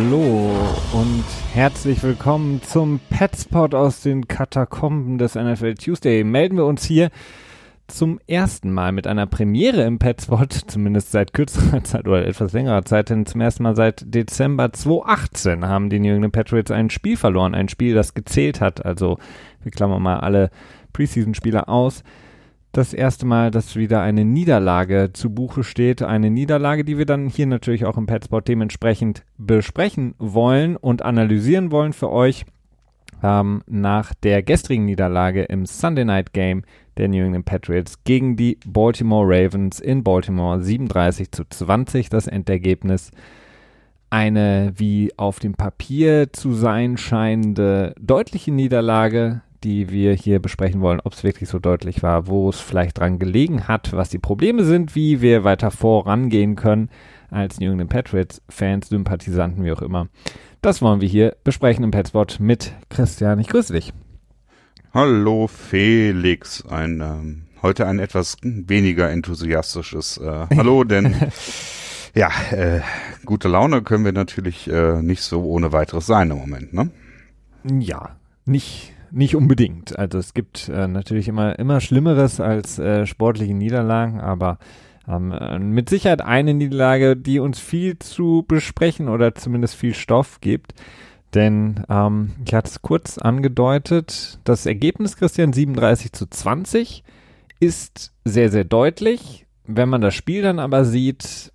Hallo und herzlich willkommen zum Petspot aus den Katakomben des NFL Tuesday. Melden wir uns hier zum ersten Mal mit einer Premiere im Petspot, zumindest seit kürzerer Zeit oder etwas längerer Zeit, denn zum ersten Mal seit Dezember 2018 haben die New England Patriots ein Spiel verloren, ein Spiel, das gezählt hat. Also wir klammern mal alle Preseason-Spieler aus das erste Mal, dass wieder eine Niederlage zu Buche steht. Eine Niederlage, die wir dann hier natürlich auch im Petspot dementsprechend besprechen wollen und analysieren wollen für euch. Ähm, nach der gestrigen Niederlage im Sunday Night Game der New England Patriots gegen die Baltimore Ravens in Baltimore 37 zu 20 das Endergebnis. Eine wie auf dem Papier zu sein scheinende deutliche Niederlage, die wir hier besprechen wollen, ob es wirklich so deutlich war, wo es vielleicht dran gelegen hat, was die Probleme sind, wie wir weiter vorangehen können als New England Patriots Fans, Sympathisanten, wie auch immer. Das wollen wir hier besprechen im Petspot mit Christian. Ich grüße dich. Hallo Felix, ein ähm, heute ein etwas weniger enthusiastisches äh, Hallo, denn ja, äh, gute Laune können wir natürlich äh, nicht so ohne weiteres sein im Moment, ne? Ja, nicht nicht unbedingt. Also es gibt äh, natürlich immer, immer Schlimmeres als äh, sportliche Niederlagen, aber ähm, äh, mit Sicherheit eine Niederlage, die uns viel zu besprechen oder zumindest viel Stoff gibt. Denn ähm, ich hatte es kurz angedeutet, das Ergebnis, Christian, 37 zu 20 ist sehr, sehr deutlich. Wenn man das Spiel dann aber sieht,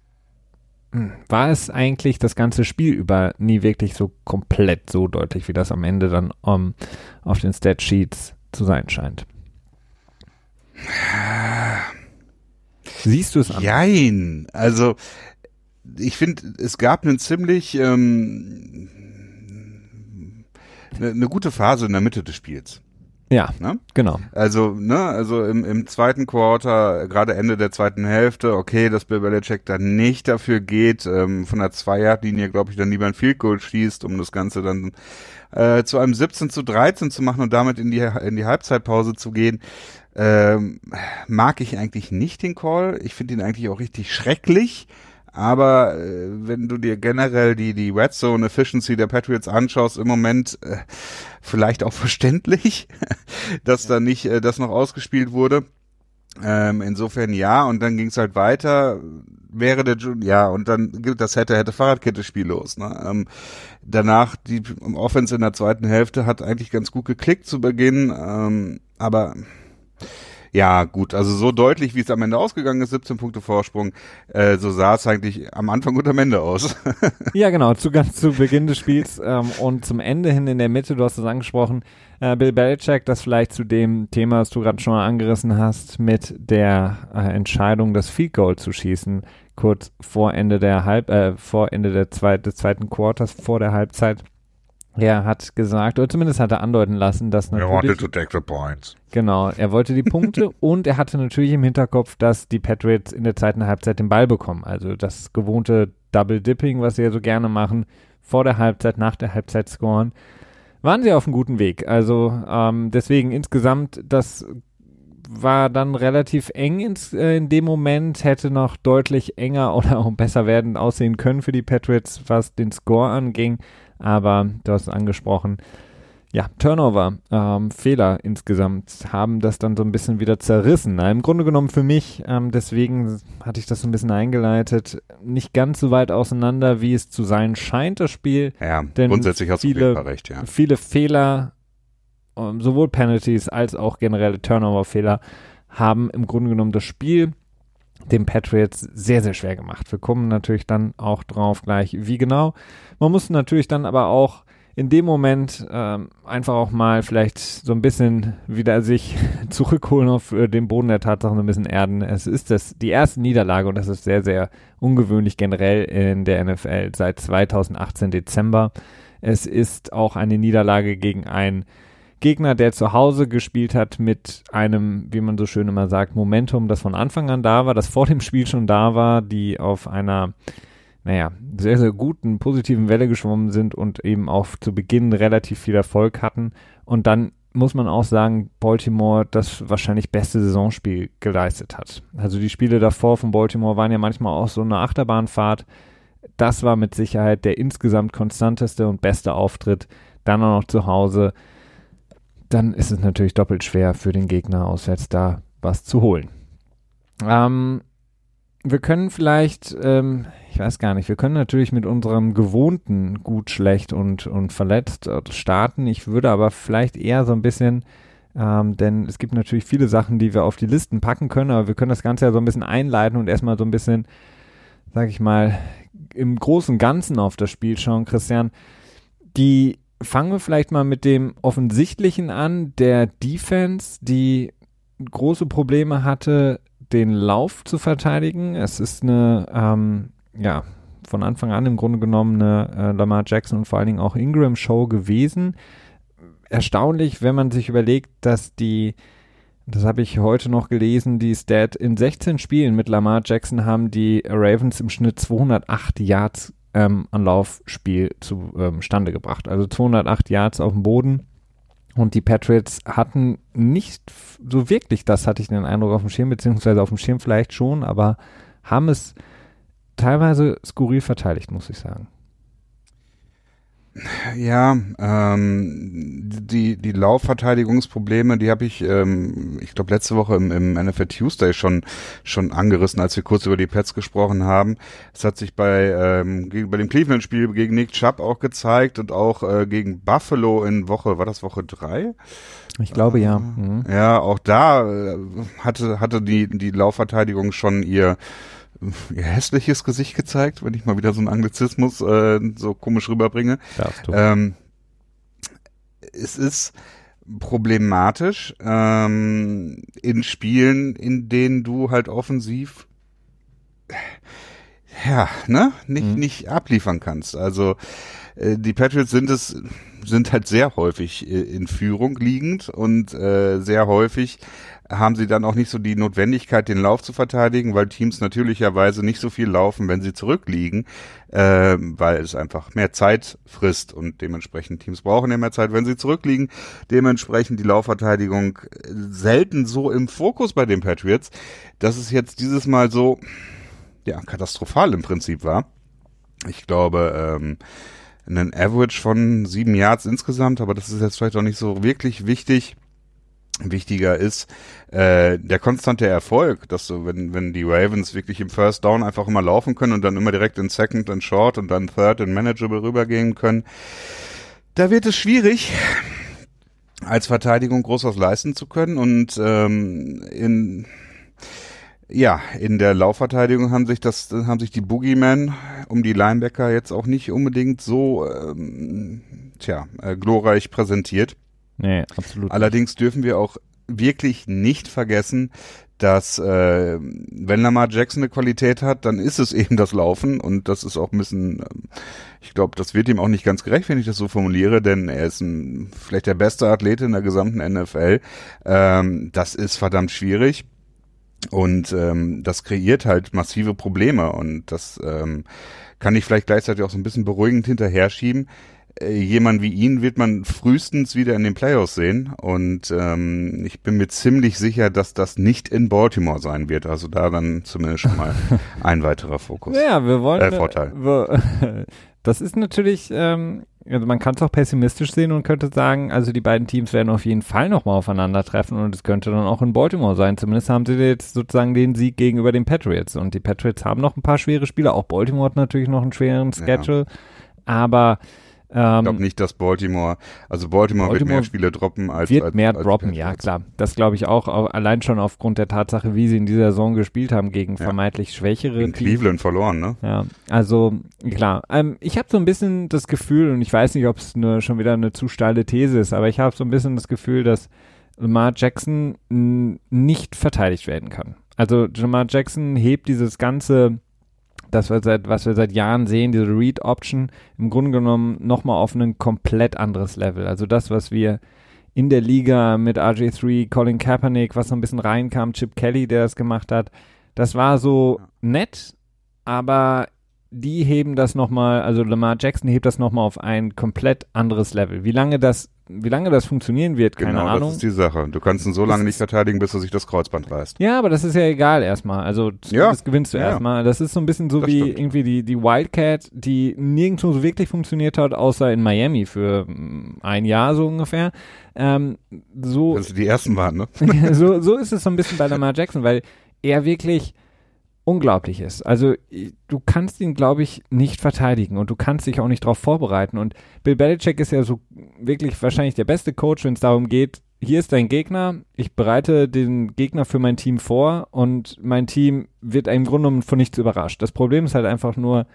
war es eigentlich das ganze Spiel über nie wirklich so komplett so deutlich, wie das am Ende dann um, auf den Statsheets zu sein scheint. Siehst du es an? Jein. Also, ich finde, es gab einen ziemlich ähm, eine, ne gute Phase in der Mitte des Spiels. Ja, ne? genau. Also, ne, also im, im zweiten Quarter, gerade Ende der zweiten Hälfte, okay, dass Bill Belichick dann nicht dafür geht, ähm, von der Zweierlinie, glaube ich, dann lieber ein Field Goal schießt, um das Ganze dann äh, zu einem 17 zu 13 zu machen und damit in die, in die Halbzeitpause zu gehen. Ähm, mag ich eigentlich nicht den Call. Ich finde ihn eigentlich auch richtig schrecklich. Aber äh, wenn du dir generell die, die Red Zone Efficiency der Patriots anschaust, im Moment äh, vielleicht auch verständlich, dass da nicht äh, das noch ausgespielt wurde. Ähm, insofern ja, und dann ging es halt weiter. Wäre der ja, und dann gibt das hätte, hätte Fahrradkette-Spiel los. Ne? Ähm, danach, die Offense in der zweiten Hälfte hat eigentlich ganz gut geklickt zu Beginn, ähm, aber ja, gut, also so deutlich, wie es am Ende ausgegangen ist, 17 Punkte Vorsprung, äh, so sah es eigentlich am Anfang und am Ende aus. ja, genau, zu ganz zu Beginn des Spiels ähm, und zum Ende hin in der Mitte, du hast es angesprochen, äh, Bill Belichick, das vielleicht zu dem Thema, das du gerade schon mal angerissen hast, mit der äh, Entscheidung, das Field Goal zu schießen, kurz vor Ende der Halb, äh, vor Ende der zweit, des zweiten Quarters, vor der Halbzeit er hat gesagt, oder zumindest hat er andeuten lassen, dass natürlich. Er wanted to take the points. Genau, er wollte die Punkte und er hatte natürlich im Hinterkopf, dass die Patriots in der zweiten Halbzeit den Ball bekommen. Also das gewohnte Double Dipping, was sie ja so gerne machen, vor der Halbzeit, nach der Halbzeit scoren. Waren sie auf einem guten Weg. Also ähm, deswegen insgesamt, das war dann relativ eng ins, äh, in dem Moment, hätte noch deutlich enger oder auch besser werden aussehen können für die Patriots, was den Score anging aber du hast es angesprochen, ja, Turnover, ähm, Fehler insgesamt haben das dann so ein bisschen wieder zerrissen. Na, Im Grunde genommen für mich, ähm, deswegen hatte ich das so ein bisschen eingeleitet, nicht ganz so weit auseinander, wie es zu sein scheint, das Spiel. Ja, denn grundsätzlich hast viele, du recht, ja. Viele Fehler, ähm, sowohl Penalties als auch generelle Turnover-Fehler, haben im Grunde genommen das Spiel dem Patriots sehr, sehr schwer gemacht. Wir kommen natürlich dann auch drauf gleich, wie genau. Man muss natürlich dann aber auch in dem Moment ähm, einfach auch mal vielleicht so ein bisschen wieder sich zurückholen auf äh, den Boden der Tatsachen, ein bisschen erden. Es ist das die erste Niederlage und das ist sehr, sehr ungewöhnlich generell in der NFL seit 2018 Dezember. Es ist auch eine Niederlage gegen ein Gegner, der zu Hause gespielt hat mit einem, wie man so schön immer sagt, Momentum, das von Anfang an da war, das vor dem Spiel schon da war, die auf einer, naja, sehr, sehr guten, positiven Welle geschwommen sind und eben auch zu Beginn relativ viel Erfolg hatten. Und dann muss man auch sagen, Baltimore das wahrscheinlich beste Saisonspiel geleistet hat. Also die Spiele davor von Baltimore waren ja manchmal auch so eine Achterbahnfahrt das war mit Sicherheit der insgesamt konstanteste und beste Auftritt. Dann auch noch zu Hause. Dann ist es natürlich doppelt schwer für den Gegner auswärts da was zu holen. Ähm, wir können vielleicht, ähm, ich weiß gar nicht, wir können natürlich mit unserem gewohnten gut, schlecht und, und verletzt äh, starten. Ich würde aber vielleicht eher so ein bisschen, ähm, denn es gibt natürlich viele Sachen, die wir auf die Listen packen können, aber wir können das Ganze ja so ein bisschen einleiten und erstmal so ein bisschen, sag ich mal, im großen Ganzen auf das Spiel schauen, Christian. Die fangen wir vielleicht mal mit dem Offensichtlichen an, der Defense, die große Probleme hatte, den Lauf zu verteidigen. Es ist eine, ähm, ja, von Anfang an im Grunde genommen eine äh, Lamar Jackson und vor allen Dingen auch Ingram Show gewesen. Erstaunlich, wenn man sich überlegt, dass die, das habe ich heute noch gelesen, die Stat in 16 Spielen mit Lamar Jackson haben die Ravens im Schnitt 208 Yards ähm, an Laufspiel zustande ähm, gebracht. Also 208 Yards auf dem Boden und die Patriots hatten nicht so wirklich, das hatte ich den Eindruck auf dem Schirm, beziehungsweise auf dem Schirm vielleicht schon, aber haben es teilweise skurril verteidigt, muss ich sagen. Ja, ähm, die, die Laufverteidigungsprobleme, die habe ich, ähm, ich glaube, letzte Woche im, im NFL Tuesday schon, schon angerissen, als wir kurz über die Pets gesprochen haben. Es hat sich bei, ähm, gegen, bei dem Cleveland-Spiel gegen Nick Chubb auch gezeigt und auch äh, gegen Buffalo in Woche, war das Woche drei? Ich glaube ja. Mhm. Ja, auch da äh, hatte, hatte die, die Laufverteidigung schon ihr ihr hässliches Gesicht gezeigt, wenn ich mal wieder so einen Anglizismus äh, so komisch rüberbringe. Darfst du. Ähm, es ist problematisch ähm, in Spielen, in denen du halt offensiv ja, ne, nicht, mhm. nicht abliefern kannst. Also äh, die Patriots sind es, sind halt sehr häufig äh, in Führung liegend und äh, sehr häufig haben sie dann auch nicht so die Notwendigkeit, den Lauf zu verteidigen, weil Teams natürlicherweise nicht so viel laufen, wenn sie zurückliegen, äh, weil es einfach mehr Zeit frisst und dementsprechend Teams brauchen ja mehr Zeit, wenn sie zurückliegen. Dementsprechend die Laufverteidigung selten so im Fokus bei den Patriots, dass es jetzt dieses Mal so ja katastrophal im Prinzip war. Ich glaube, ähm, einen Average von sieben Yards insgesamt, aber das ist jetzt vielleicht auch nicht so wirklich wichtig. Wichtiger ist äh, der konstante Erfolg, dass du, wenn, wenn die Ravens wirklich im First Down einfach immer laufen können und dann immer direkt in Second and Short und dann Third and Manageable rübergehen können, da wird es schwierig, als Verteidigung groß was leisten zu können und ähm, in ja, in der Laufverteidigung haben sich das, haben sich die Boogeymen um die Linebacker jetzt auch nicht unbedingt so, ähm, tja, äh, glorreich präsentiert. Nee, absolut. Allerdings dürfen wir auch wirklich nicht vergessen, dass äh, wenn Lamar Jackson eine Qualität hat, dann ist es eben das Laufen und das ist auch ein bisschen, äh, ich glaube, das wird ihm auch nicht ganz gerecht, wenn ich das so formuliere, denn er ist ein, vielleicht der beste Athlet in der gesamten NFL. Ähm, das ist verdammt schwierig. Und ähm, das kreiert halt massive Probleme und das ähm, kann ich vielleicht gleichzeitig auch so ein bisschen beruhigend hinterher schieben. Äh, jemand wie ihn wird man frühestens wieder in den Playoffs sehen und ähm, ich bin mir ziemlich sicher, dass das nicht in Baltimore sein wird. Also da dann zumindest schon mal ein weiterer Fokus. Ja, wir wollen. Äh, Vorteil. Wir, das ist natürlich ähm, also man kann es auch pessimistisch sehen und könnte sagen, also die beiden Teams werden auf jeden Fall nochmal aufeinandertreffen und es könnte dann auch in Baltimore sein. Zumindest haben sie jetzt sozusagen den Sieg gegenüber den Patriots und die Patriots haben noch ein paar schwere Spiele. Auch Baltimore hat natürlich noch einen schweren Schedule, ja. aber ähm, ich glaube nicht, dass Baltimore, also Baltimore, Baltimore, wird mehr Spiele droppen als wird als, mehr als droppen, ja klar. Das glaube ich auch, auch, allein schon aufgrund der Tatsache, wie sie in dieser Saison gespielt haben gegen ja. vermeintlich schwächere In Cleveland verloren, ne? Ja, also klar. Ähm, ich habe so ein bisschen das Gefühl und ich weiß nicht, ob es nur schon wieder eine zu steile These ist, aber ich habe so ein bisschen das Gefühl, dass Lamar Jackson nicht verteidigt werden kann. Also Lamar Jackson hebt dieses ganze das wir seit, was wir seit Jahren sehen, diese Read-Option, im Grunde genommen nochmal auf ein komplett anderes Level. Also das, was wir in der Liga mit RJ3, Colin Kaepernick, was so ein bisschen reinkam, Chip Kelly, der das gemacht hat, das war so nett, aber die heben das nochmal, also Lamar Jackson hebt das nochmal auf ein komplett anderes Level. Wie lange das wie lange das funktionieren wird, keine genau, Ahnung. das ist die Sache. Du kannst ihn so lange nicht verteidigen, bis er sich das Kreuzband reißt. Ja, aber das ist ja egal erstmal. Also Ja, das gewinnst du ja. erstmal. Das ist so ein bisschen so Das wie stimmt. irgendwie die, die Wildcat, die nirgendwo so wirklich funktioniert hat, außer in Miami für mm, ein Jahr so ungefähr. Ähm, so, Das die ersten waren, ne? so, so ist es so ein bisschen bei Lamar Jackson, weil er wirklich unglaublich ist. Also i- du kannst ihn, glaube ich, nicht verteidigen und du kannst dich auch nicht darauf vorbereiten. Und Bill Belichick ist ja so wirklich wahrscheinlich der beste Coach, wenn es darum geht, hier ist dein Gegner, ich bereite den Gegner für mein Team vor und mein Team wird im Grunde genommen von nichts überrascht. Das Problem ist halt einfach nur,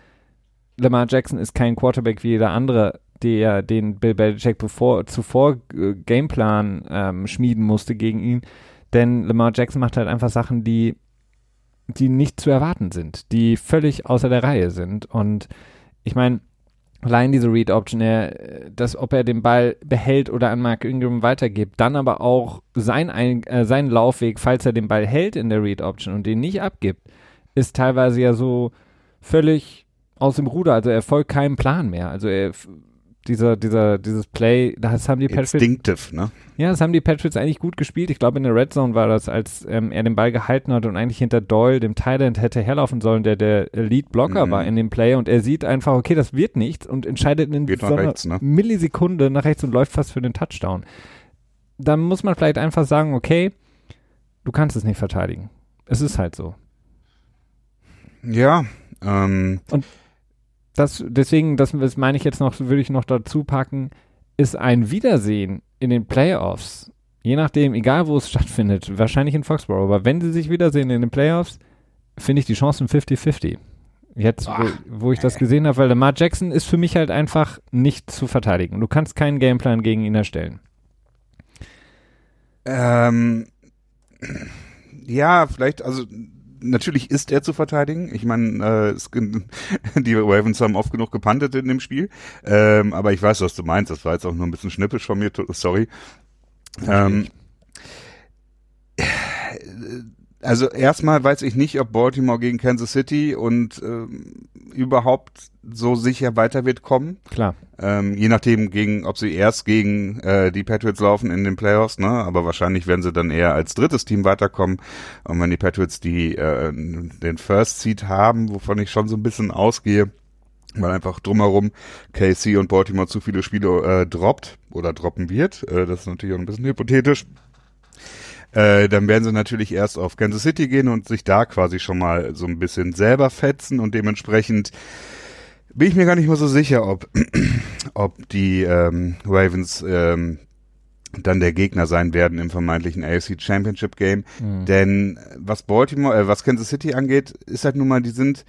Lamar Jackson ist kein Quarterback wie jeder andere, der den Bill Belichick bevor, zuvor äh, Gameplan ähm, schmieden musste gegen ihn. Denn Lamar Jackson macht halt einfach Sachen, die, die nicht zu erwarten sind, die völlig außer der Reihe sind. Und ich meine, allein diese Read Option, er, dass ob er den Ball behält oder an Mark Ingram weitergibt, dann aber auch sein, ein, äh, seinen Laufweg, falls er den Ball hält in der Read Option und den nicht abgibt, ist teilweise ja so völlig aus dem Ruder. Also er folgt keinem Plan mehr. Also er, dieser, dieser, dieses Play, das haben die Patriots Instinctive, ne? ja, das haben die Patriots eigentlich gut gespielt. Ich glaube, in der Red Zone war das, als ähm, er den Ball gehalten hat und eigentlich hinter Doyle, dem Thailand, hätte herlaufen sollen, der der Lead-Blocker Mhm. war in dem Play und er sieht einfach, okay, das wird nichts und entscheidet in so einer rechts, ne? Millisekunde nach rechts und läuft fast für den Touchdown. Dann muss man vielleicht einfach sagen, okay, du kannst es nicht verteidigen. Es ist halt so. Ja, ähm, das, deswegen, das, das meine ich jetzt noch, würde ich noch dazu packen, ist ein Wiedersehen in den Playoffs, je nachdem, egal wo es stattfindet, wahrscheinlich in Foxborough, aber wenn sie sich wiedersehen in den Playoffs, finde ich die Chancen 50-50. Jetzt, wo, Ach, wo ich das gesehen habe, weil Lamar Jackson ist für mich halt einfach nicht zu verteidigen. Du kannst keinen Gameplan gegen ihn erstellen. Ähm, ja, vielleicht, also natürlich ist er zu verteidigen. Ich meine, äh, die Ravens haben oft genug gepantet in dem Spiel. Ähm, aber ich weiß, was du meinst. Das war jetzt auch nur ein bisschen schnippisch von mir. Sorry. Ähm, also erstmal weiß ich nicht, ob Baltimore gegen Kansas City und ähm, überhaupt so sicher weiter wird kommen. Klar. Ähm, je nachdem, gegen, ob sie erst gegen äh, die Patriots laufen in den Playoffs, ne? Aber wahrscheinlich werden sie dann eher als drittes Team weiterkommen. Und wenn die Patriots die äh, den First Seed haben, wovon ich schon so ein bisschen ausgehe, weil einfach drumherum KC und Baltimore zu viele Spiele äh, droppt oder droppen wird, äh, das ist natürlich auch ein bisschen hypothetisch. Äh, dann werden sie natürlich erst auf Kansas City gehen und sich da quasi schon mal so ein bisschen selber fetzen und dementsprechend bin ich mir gar nicht mal so sicher, ob, ob die ähm, Ravens ähm, dann der Gegner sein werden im vermeintlichen AFC Championship Game. Mhm. Denn was Baltimore, äh, was Kansas City angeht, ist halt nun mal, die sind,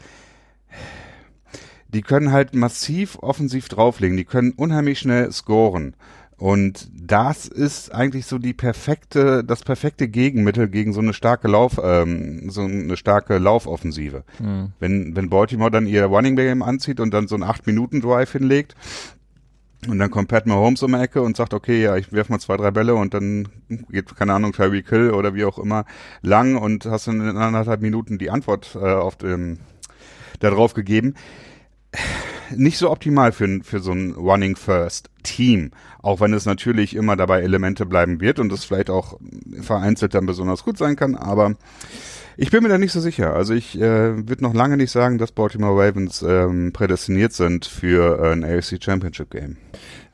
die können halt massiv offensiv drauflegen, die können unheimlich schnell scoren. Und das ist eigentlich so die perfekte, das perfekte Gegenmittel gegen so eine starke Lauf, ähm, so eine starke Laufoffensive. Mhm. Wenn, wenn Baltimore dann ihr Running Game anzieht und dann so einen 8-Minuten-Drive hinlegt und dann kommt Pat Mahomes um die Ecke und sagt, okay, ja, ich werf mal zwei, drei Bälle und dann geht, keine Ahnung, Tyreek Hill oder wie auch immer lang und hast dann in anderthalb Minuten die Antwort äh, auf dem, darauf gegeben. Nicht so optimal für, für so ein Running First Team, auch wenn es natürlich immer dabei Elemente bleiben wird und es vielleicht auch vereinzelt dann besonders gut sein kann, aber ich bin mir da nicht so sicher. Also ich äh, würde noch lange nicht sagen, dass Baltimore Ravens ähm, prädestiniert sind für äh, ein AFC Championship Game.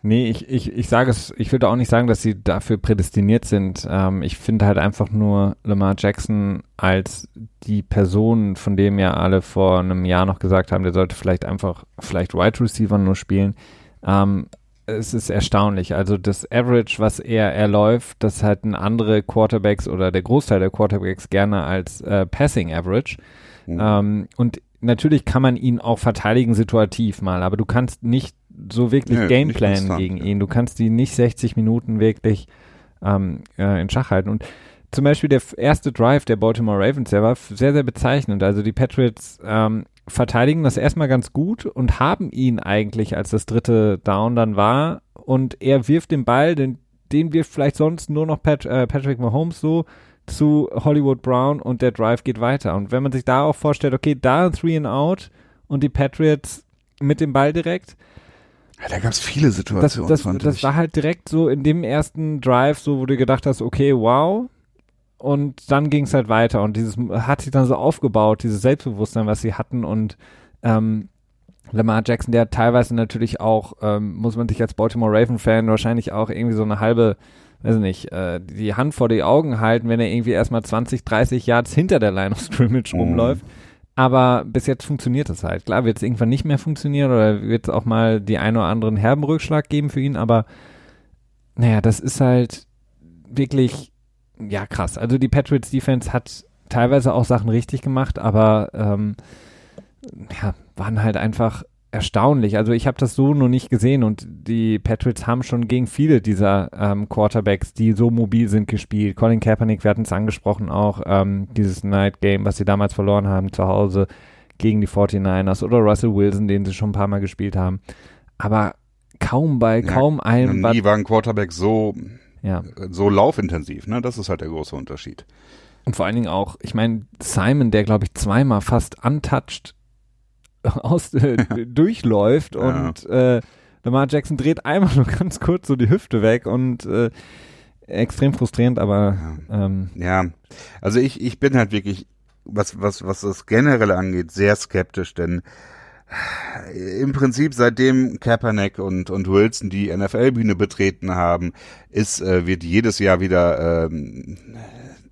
Nee, ich, ich, ich sage es, ich würde auch nicht sagen, dass sie dafür prädestiniert sind. Ähm, ich finde halt einfach nur Lamar Jackson als die Person, von dem ja alle vor einem Jahr noch gesagt haben, der sollte vielleicht einfach, vielleicht Wide Receiver nur spielen. Ähm, es ist erstaunlich. Also das Average, was er erläuft, das hatten andere Quarterbacks oder der Großteil der Quarterbacks gerne als äh, Passing Average. Mhm. Ähm, und natürlich kann man ihn auch verteidigen situativ mal, aber du kannst nicht so wirklich Nö, Gameplan gegen ihn. Du kannst ihn nicht 60 Minuten wirklich ähm, äh, in Schach halten. Und zum Beispiel der erste Drive der Baltimore Ravens, der war sehr, sehr bezeichnend. Also die Patriots ähm, verteidigen das erstmal ganz gut und haben ihn eigentlich, als das dritte Down dann war, und er wirft den Ball, den, den wirft vielleicht sonst nur noch Pat, äh, Patrick Mahomes so zu Hollywood Brown und der Drive geht weiter. Und wenn man sich da auch vorstellt, okay, da ein Three and Out und die Patriots mit dem Ball direkt, Ja, da gab es viele Situationen. Das, das, das war halt direkt so in dem ersten Drive, so wo du gedacht hast, okay, wow. Und dann ging es halt weiter und dieses hat sich dann so aufgebaut, dieses Selbstbewusstsein, was sie hatten und ähm, Lamar Jackson, der teilweise natürlich auch, ähm, muss man sich als Baltimore Raven-Fan wahrscheinlich auch irgendwie so eine halbe, weiß nicht, äh, die Hand vor die Augen halten, wenn er irgendwie erstmal 20, 30 Yards hinter der Line of Scrimmage mhm. Aber bis jetzt funktioniert es halt. Klar wird es irgendwann nicht mehr funktionieren oder wird es auch mal die ein oder anderen herben Rückschlag geben für ihn, aber naja, das ist halt wirklich, ja krass. Also die Patriots Defense hat teilweise auch Sachen richtig gemacht, aber ähm, ja, waren halt einfach erstaunlich. Also ich habe das so noch nicht gesehen und die Patriots haben schon gegen viele dieser ähm, Quarterbacks, die so mobil sind, gespielt. Colin Kaepernick, wir hatten es angesprochen auch, ähm, dieses Night Game, was sie damals verloren haben zu Hause gegen die 49ers oder Russell Wilson, den sie schon ein paar Mal gespielt haben. Aber kaum bei ja, kaum einem. Nie war ein Quarterback so, ja. so laufintensiv, ne? Das ist halt der große Unterschied. Und vor allen Dingen auch, ich meine, Simon, der glaube ich zweimal fast untouched aus, äh, durchläuft ja. und äh, Lamar Jackson dreht einmal nur ganz kurz so die Hüfte weg und äh, extrem frustrierend, aber ja. Ähm, ja, also ich, ich bin halt wirklich, was, was, was das Generelle angeht, sehr skeptisch, denn im Prinzip seitdem Kaepernick und, und Wilson die NFL-Bühne betreten haben, ist, äh, wird jedes Jahr wieder ähm,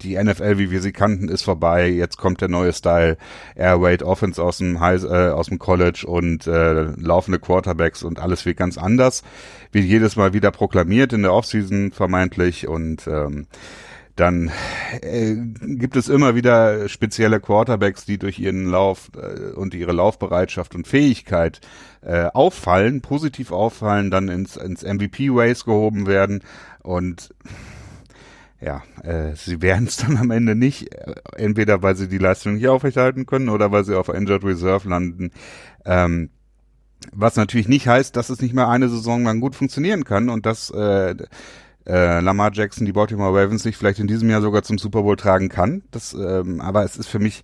die NFL, wie wir sie kannten, ist vorbei. Jetzt kommt der neue Style, Air Raid Offense aus dem, High, äh, aus dem College und äh, laufende Quarterbacks und alles wird ganz anders. Wird jedes Mal wieder proklamiert in der Offseason vermeintlich und ähm, dann äh, gibt es immer wieder spezielle Quarterbacks, die durch ihren Lauf äh, und ihre Laufbereitschaft und Fähigkeit äh, auffallen, positiv auffallen, dann ins, ins MVP-Race gehoben werden und ja, äh, sie werden es dann am Ende nicht, äh, entweder weil sie die Leistung nicht aufrechterhalten können oder weil sie auf Injured Reserve landen. Ähm, was natürlich nicht heißt, dass es nicht mehr eine Saison lang gut funktionieren kann und dass äh, äh, Lamar Jackson die Baltimore Ravens sich vielleicht in diesem Jahr sogar zum Super Bowl tragen kann. Das, ähm, aber es ist für mich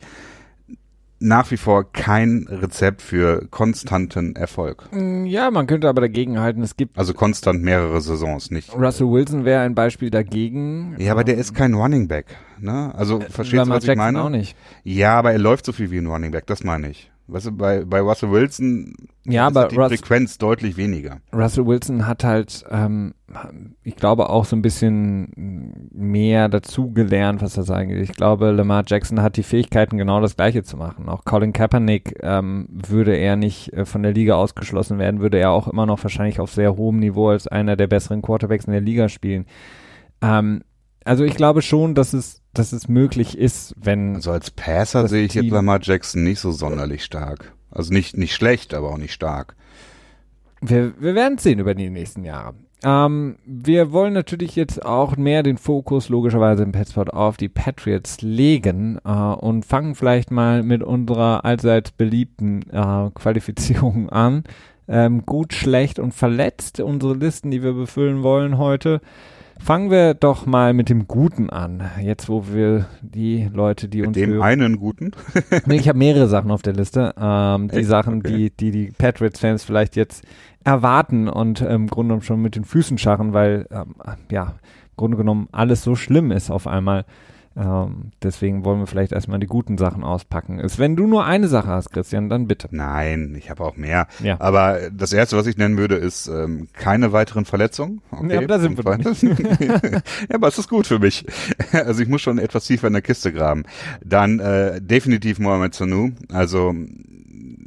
nach wie vor kein Rezept für konstanten Erfolg. Ja, man könnte aber dagegen halten, es gibt. Also konstant mehrere Saisons, nicht. Russell Wilson wäre ein Beispiel dagegen. Ja, aber der ist kein Running Back. Ne? Also äh, verstehst du, was Jackson ich meine? auch nicht. Ja, aber er läuft so viel wie ein Running Back, das meine ich. Weißt du, bei, bei Russell Wilson ja, ist aber die Russ Frequenz deutlich weniger. Russell Wilson hat halt, ähm, ich glaube, auch so ein bisschen mehr dazugelernt, was er sagen will. Ich glaube, Lamar Jackson hat die Fähigkeiten, genau das Gleiche zu machen. Auch Colin Kaepernick ähm, würde er nicht äh, von der Liga ausgeschlossen werden, würde er auch immer noch wahrscheinlich auf sehr hohem Niveau als einer der besseren Quarterbacks in der Liga spielen. Ähm, also ich glaube schon, dass es, dass es möglich ist, wenn. Also als Passer sehe ich jetzt Lamar Jackson nicht so sonderlich stark. Also nicht, nicht schlecht, aber auch nicht stark. Wir, wir werden sehen über die nächsten Jahre. Ähm, wir wollen natürlich jetzt auch mehr den Fokus logischerweise im Petspot auf die Patriots legen äh, und fangen vielleicht mal mit unserer allseits beliebten äh, Qualifizierung an. Ähm, gut, schlecht und verletzt, unsere Listen, die wir befüllen wollen heute. Fangen wir doch mal mit dem Guten an. Jetzt, wo wir die Leute, die mit uns. Dem hören, einen Guten? ich habe mehrere Sachen auf der Liste. Ähm, die Sachen, okay. die, die die Patriots-Fans vielleicht jetzt erwarten und im Grunde genommen schon mit den Füßen scharren, weil ähm, ja, im Grunde genommen alles so schlimm ist auf einmal. Ähm, deswegen wollen wir vielleicht erstmal die guten Sachen auspacken. Ist, wenn du nur eine Sache hast, Christian, dann bitte. Nein, ich habe auch mehr. Ja. Aber das erste, was ich nennen würde, ist ähm, keine weiteren Verletzungen. Okay, ja, aber da sind wir nicht. ja, aber es ist gut für mich. Also ich muss schon etwas tiefer in der Kiste graben. Dann äh, definitiv Mohamed Sanu. Also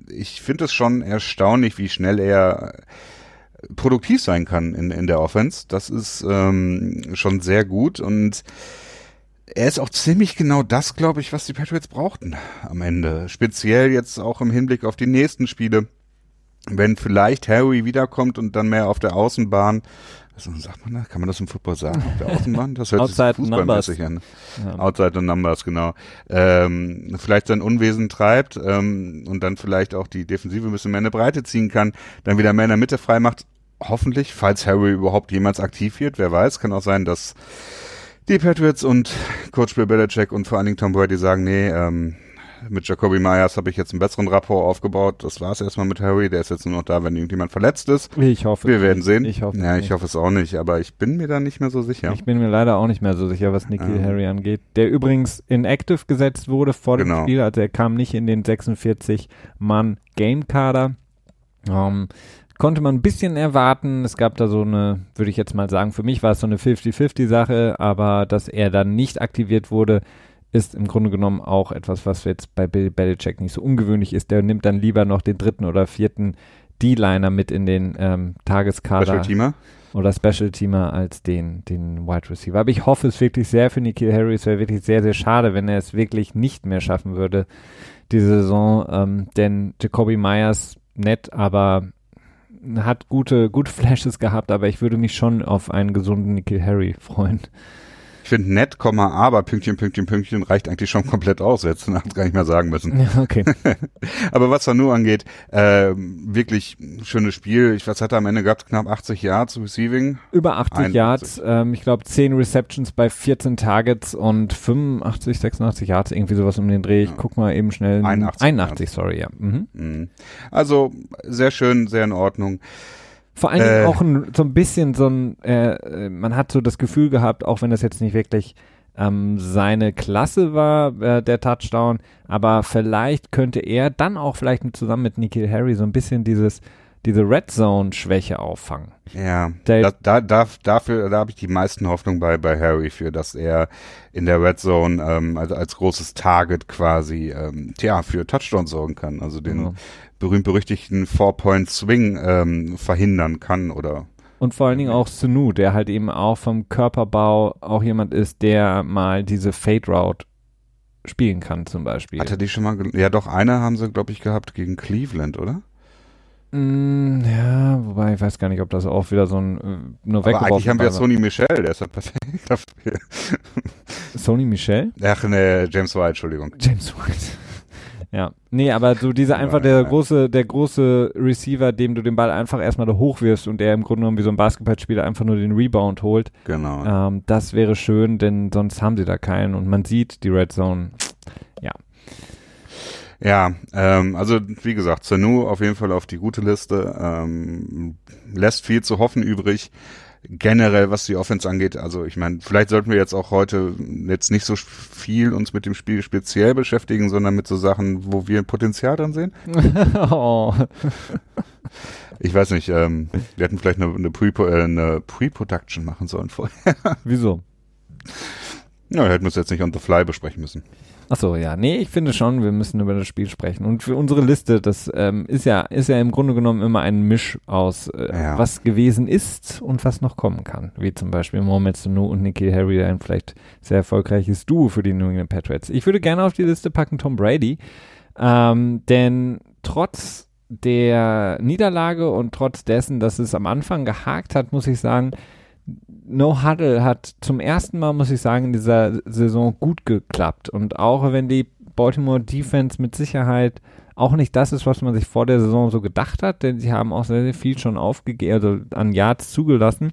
ich finde es schon erstaunlich, wie schnell er produktiv sein kann in, in der Offense. Das ist ähm, schon sehr gut und er ist auch ziemlich genau das, glaube ich, was die Patriots brauchten am Ende. Speziell jetzt auch im Hinblick auf die nächsten Spiele. Wenn vielleicht Harry wiederkommt und dann mehr auf der Außenbahn, also sagt man das? Kann man das im Football sagen? Auf der Außenbahn? Das hört sich fußballmäßig an. Ja. Outside the Numbers, genau. Ähm, vielleicht sein Unwesen treibt ähm, und dann vielleicht auch die Defensive ein bisschen mehr in der Breite ziehen kann, dann wieder mehr in der Mitte frei macht. Hoffentlich, falls Harry überhaupt jemals aktiv wird. Wer weiß, kann auch sein, dass die Patriots und Coach Bill Belichick und vor allen Dingen Tom Brady sagen, nee, ähm, mit Jacoby Myers habe ich jetzt einen besseren Rapport aufgebaut. Das war es erstmal mit Harry. Der ist jetzt nur noch da, wenn irgendjemand verletzt ist. Ich hoffe. Wir werden sehen. Ich hoffe. Ja, nicht. ich hoffe es auch nicht, aber ich bin mir da nicht mehr so sicher. Ich bin mir leider auch nicht mehr so sicher, was Nikhil Ähm. Harry angeht. Der übrigens in Active gesetzt wurde vor dem Genau. Spiel, also er kam nicht in den 46-Mann-Game-Kader. Ähm, konnte man ein bisschen erwarten. Es gab da so eine, würde ich jetzt mal sagen, für mich war es so eine 50-50-Sache, aber dass er dann nicht aktiviert wurde, ist im Grunde genommen auch etwas, was jetzt bei Bill Belichick nicht so ungewöhnlich ist. Der nimmt dann lieber noch den dritten oder vierten D-Liner mit in den ähm, Tageskader Special Teamer. oder Special Teamer als den, den Wide Receiver. Aber ich hoffe es wirklich sehr für Nikhil Harry. Es wäre wirklich sehr, sehr schade, wenn er es wirklich nicht mehr schaffen würde, diese Saison. Ähm, denn Jacoby Myers nett, aber hat gute, gute Flashes gehabt, aber ich würde mich schon auf einen gesunden Nikhil Harry freuen. Ich finde nett, Komma, aber Pünktchen, Pünktchen, Pünktchen reicht eigentlich schon komplett aus. Jetzt hätte ich gar nicht mehr sagen müssen. Ja, okay. Aber was Sanu angeht, äh, wirklich schönes Spiel. Ich, was hat er am Ende gehabt? Knapp 80 Yards Receiving. Über 80 81. Yards, ähm, ich glaube 10 Receptions bei 14 Targets und 85, 86 Yards, irgendwie sowas um den Dreh. Ich Ja. guck mal eben schnell. 81 81 sorry, ja. Mhm. Mhm. Also sehr schön, sehr in Ordnung. Vor allen Dingen Äh. auch ein, so ein bisschen so ein, äh, äh, man hat so das Gefühl gehabt, auch wenn das jetzt nicht wirklich ähm, seine Klasse war, äh, der Touchdown, aber vielleicht könnte er dann auch vielleicht mit, zusammen mit Nikhil Harry so ein bisschen dieses, diese Red Zone Schwäche auffangen. Ja, da, da, da, dafür, da habe ich die meisten Hoffnung bei, bei Harry für, dass er in der Red Zone ähm, also als großes Target quasi ähm, tja, für Touchdown sorgen kann, also den Genau. berühmt-berüchtigten Four-Point-Swing ähm, verhindern kann oder Und vor allen Dingen auch Sunu, der halt eben auch vom Körperbau auch jemand ist, der mal diese Fade Route spielen kann zum Beispiel. hat er die schon mal, ja doch, eine haben sie glaube ich gehabt gegen Cleveland, oder? Mm, ja, wobei ich weiß gar nicht, ob das auch wieder so ein äh, nur Aber weggeworfen eigentlich haben wir war. Sony Michel, der ist ja perfekt dafür. Sony Michel? Ach ne, James White, Entschuldigung. James White. ja. Nee, aber so dieser einfach Ja, der ja. große, der große Receiver, dem du den Ball einfach erstmal da hochwirfst und der im Grunde genommen wie so ein Basketballspieler einfach nur den Rebound holt. Genau. Ähm, das wäre schön, denn sonst haben sie da keinen und man sieht die Red Zone. Ja, ähm, also wie gesagt, Sanu auf jeden Fall auf die gute Liste. Ähm, lässt viel zu hoffen übrig. Generell, was die Offense angeht, also ich meine, vielleicht sollten wir jetzt auch heute jetzt nicht so viel uns mit dem Spiel speziell beschäftigen, sondern mit so Sachen, wo wir Potenzial drin sehen. oh. Ich weiß nicht, ähm, wir hätten vielleicht eine, eine Pre- äh, eine Pre-Production machen sollen vorher. Wieso? Ja, hätten wir es jetzt nicht on the fly besprechen müssen. Achso, ja. Nee, ich finde schon, wir müssen über das Spiel sprechen. Und für unsere Liste, das ähm, ist ja, ist ja im Grunde genommen immer ein Misch aus, äh, Ja. was gewesen ist und was noch kommen kann. Wie zum Beispiel Mohamed Sanu und Nikhil Harry, ein vielleicht sehr erfolgreiches Duo für die New England Patriots. Ich würde gerne auf die Liste packen Tom Brady, ähm, denn trotz der Niederlage und trotz dessen, dass es am Anfang gehakt hat, muss ich sagen, No Huddle hat zum ersten Mal, muss ich sagen, in dieser Saison gut geklappt. Und auch wenn die Baltimore Defense mit Sicherheit auch nicht das ist, was man sich vor der Saison so gedacht hat, denn sie haben auch sehr, sehr viel schon aufgegeben, also an Yards zugelassen,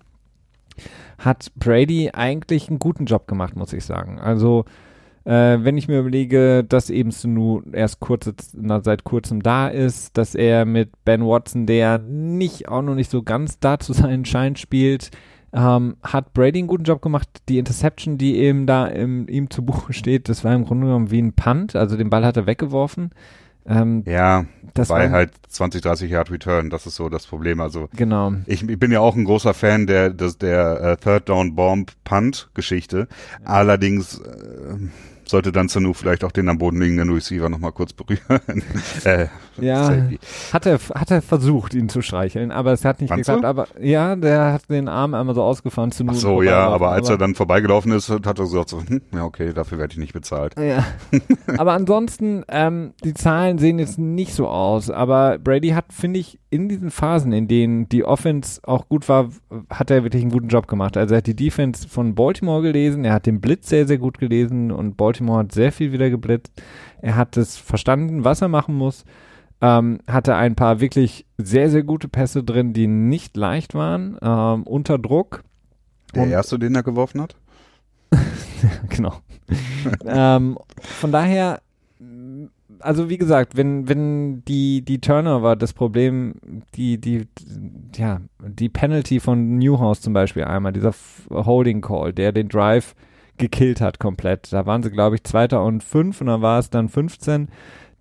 hat Brady eigentlich einen guten Job gemacht, muss ich sagen. Also, äh, wenn ich mir überlege, dass eben Sanu erst kurze, na, seit kurzem da ist, dass er mit Ben Watson, der nicht auch noch nicht so ganz da zu seinen Schein spielt, ähm, hat Brady einen guten Job gemacht. Die Interception, die eben da im, ihm zu Buche steht, das war im Grunde genommen wie ein Punt, also den Ball hat er weggeworfen. Ähm, Ja, das war halt 20, 30 Yard Return, das ist so das Problem. Also genau. Ich, ich bin ja auch ein großer Fan der, des, der äh, Third Down Bomb Punt Geschichte. Allerdings äh, sollte dann Sanu vielleicht auch den am Boden liegenden Receiver nochmal kurz berühren. äh, Ja, Safety. hat er, hat er versucht, ihn zu streicheln, aber es hat nicht Fandst geklappt. Aber ja, der hat den Arm einmal so ausgefahren zu Ach so, ja, aber als er dann vorbeigelaufen ist, hat er gesagt so, hm, ja okay, dafür werde ich nicht bezahlt. Ja. aber ansonsten, ähm, die Zahlen sehen jetzt nicht so aus. Aber Brady hat, finde ich, in diesen Phasen, in denen die Offense auch gut war, hat er wirklich einen guten Job gemacht. Also er hat die Defense von Baltimore gelesen, er hat den Blitz sehr, sehr gut gelesen und Baltimore hat sehr viel wieder geblitzt. Er hat es verstanden, was er machen muss. Ähm, hatte ein paar wirklich sehr, sehr gute Pässe drin, die nicht leicht waren, ähm, unter Druck. Der Und- erste, den er geworfen hat? genau. ähm, von daher, also wie gesagt, wenn, wenn die, die Turnover das Problem, die, die, ja, die Penalty von Newhouse zum Beispiel einmal, dieser Holding Call, der den Drive gekillt hat komplett. Da waren sie, glaube ich, Zweiter und fünf und dann war es dann 15.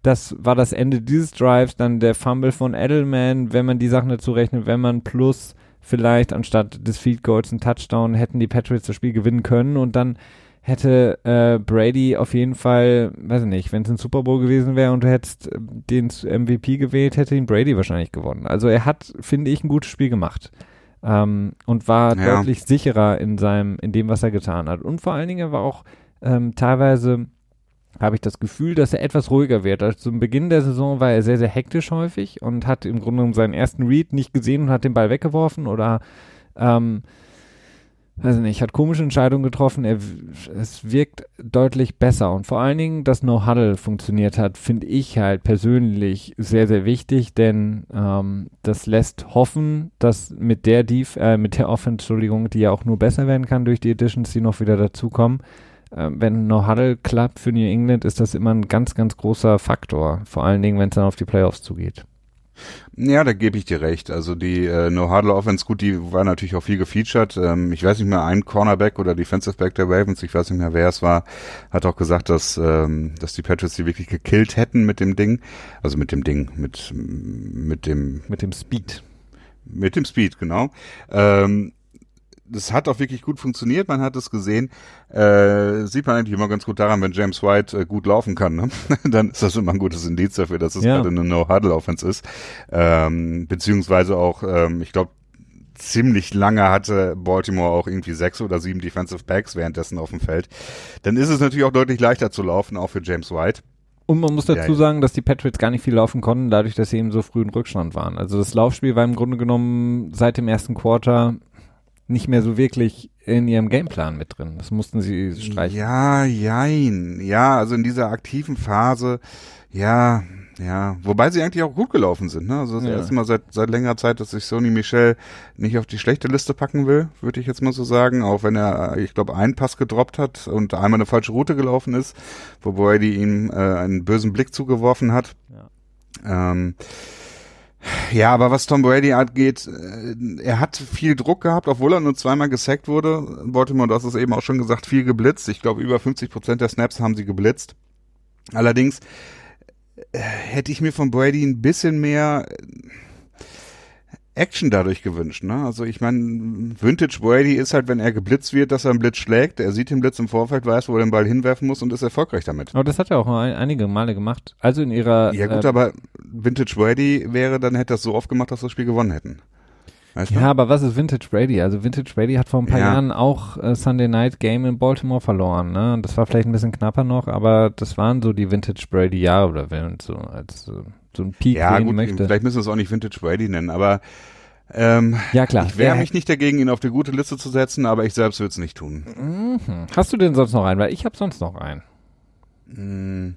Das war das Ende dieses Drives, dann der Fumble von Edelman, wenn man die Sachen dazu rechnet, wenn man plus vielleicht anstatt des Field Goals einen Touchdown hätten die Patriots das Spiel gewinnen können und dann hätte äh, Brady auf jeden Fall, weiß ich nicht, wenn es ein Super Bowl gewesen wäre und du hättest äh, den MVP gewählt, hätte ihn Brady wahrscheinlich gewonnen. Also er hat, finde ich, ein gutes Spiel gemacht. Ähm, und war ja. deutlich sicherer in seinem, in dem, was er getan hat. Und vor allen Dingen, er war auch ähm, teilweise habe ich das Gefühl, dass er etwas ruhiger wird. Also zum Beginn der Saison war er sehr, sehr hektisch häufig und hat im Grunde genommen seinen ersten Read nicht gesehen und hat den Ball weggeworfen oder ähm, weiß nicht, hat komische Entscheidungen getroffen. Er, es wirkt deutlich besser und vor allen Dingen, dass No Huddle funktioniert hat, finde ich halt persönlich sehr, sehr wichtig, denn ähm, das lässt hoffen, dass mit der Def äh, mit der Offense, Entschuldigung, die ja auch nur besser werden kann durch die Editions, die noch wieder dazukommen. Äh, wenn No Huddle klappt für New England, ist das immer ein ganz, ganz großer Faktor. Vor allen Dingen, wenn es dann auf die Playoffs zugeht. Ja, da gebe ich dir recht. Also die äh, No-Huddle-Offense, gut, die war natürlich auch viel gefeatured. Ähm, ich weiß nicht mehr, ein Cornerback oder Defensive Back der Ravens, ich weiß nicht mehr, wer es war, hat auch gesagt, dass, ähm, dass die Patriots die wirklich gekillt hätten mit dem Ding. Also mit dem Ding, mit, mit dem... Mit dem Speed. Mit dem Speed, genau. Ähm, das hat auch wirklich gut funktioniert, man hat es gesehen. Äh, sieht man eigentlich immer ganz gut daran, wenn James White äh, gut laufen kann, ne? dann ist das immer ein gutes Indiz dafür, dass es ja. gerade eine No-Huddle-Offense ist. Ähm, beziehungsweise auch, ähm, ich glaube, ziemlich lange hatte Baltimore auch irgendwie sechs oder sieben Defensive Backs währenddessen auf dem Feld. Dann ist es natürlich auch deutlich leichter zu laufen, auch für James White. Und man muss dazu sagen, dass die Patriots gar nicht viel laufen konnten, dadurch, dass sie eben so früh in Rückstand waren. Also das Laufspiel war im Grunde genommen seit dem ersten Quarter nicht mehr so wirklich in ihrem Gameplan mit drin. Das mussten sie streichen. Ja, jein. Ja, also in dieser aktiven Phase, ja, ja. Wobei sie eigentlich auch gut gelaufen sind. Ne? Also das ja. erste Mal seit, seit längerer Zeit, dass sich Sony Michel nicht auf die schlechte Liste packen will, würde ich jetzt mal so sagen. Auch wenn er, ich glaube, einen Pass gedroppt hat und einmal eine falsche Route gelaufen ist, wobei die ihm äh, einen bösen Blick zugeworfen hat. Ja. Ähm, ja, aber was Tom Brady angeht, äh, er hat viel Druck gehabt, obwohl er nur zweimal gesackt wurde. Baltimore, du hast es eben auch schon gesagt, viel geblitzt. Ich glaube, über 50 Prozent der Snaps haben sie geblitzt. Allerdings äh, hätte ich mir von Brady ein bisschen mehr Action dadurch gewünscht. Ne? Also ich meine, Vintage Brady ist halt, wenn er geblitzt wird, dass er einen Blitz schlägt. Er sieht den Blitz im Vorfeld, weiß, wo er den Ball hinwerfen muss und ist erfolgreich damit. Aber das hat er auch ein, einige Male gemacht. Also in ihrer. Ja gut, äh, aber Vintage Brady wäre, dann hätte das so oft gemacht, dass wir das Spiel gewonnen hätten. Weißt ja, du? aber was ist Vintage Brady? Also Vintage Brady hat vor ein paar ja. Jahren auch äh, Sunday Night Game in Baltimore verloren. Ne? Und das war vielleicht ein bisschen knapper noch, aber das waren so die Vintage Brady Jahre oder wenn so als äh, so ein Peak ja, gut, möchte. Vielleicht müssen wir es auch nicht Vintage Brady nennen, aber ähm, ja, klar. Ich wehre mich nicht dagegen, ihn auf die gute Liste zu setzen, aber ich selbst würde es nicht tun. Mhm. Hast du denn sonst noch einen? Weil ich habe sonst noch einen. Mhm.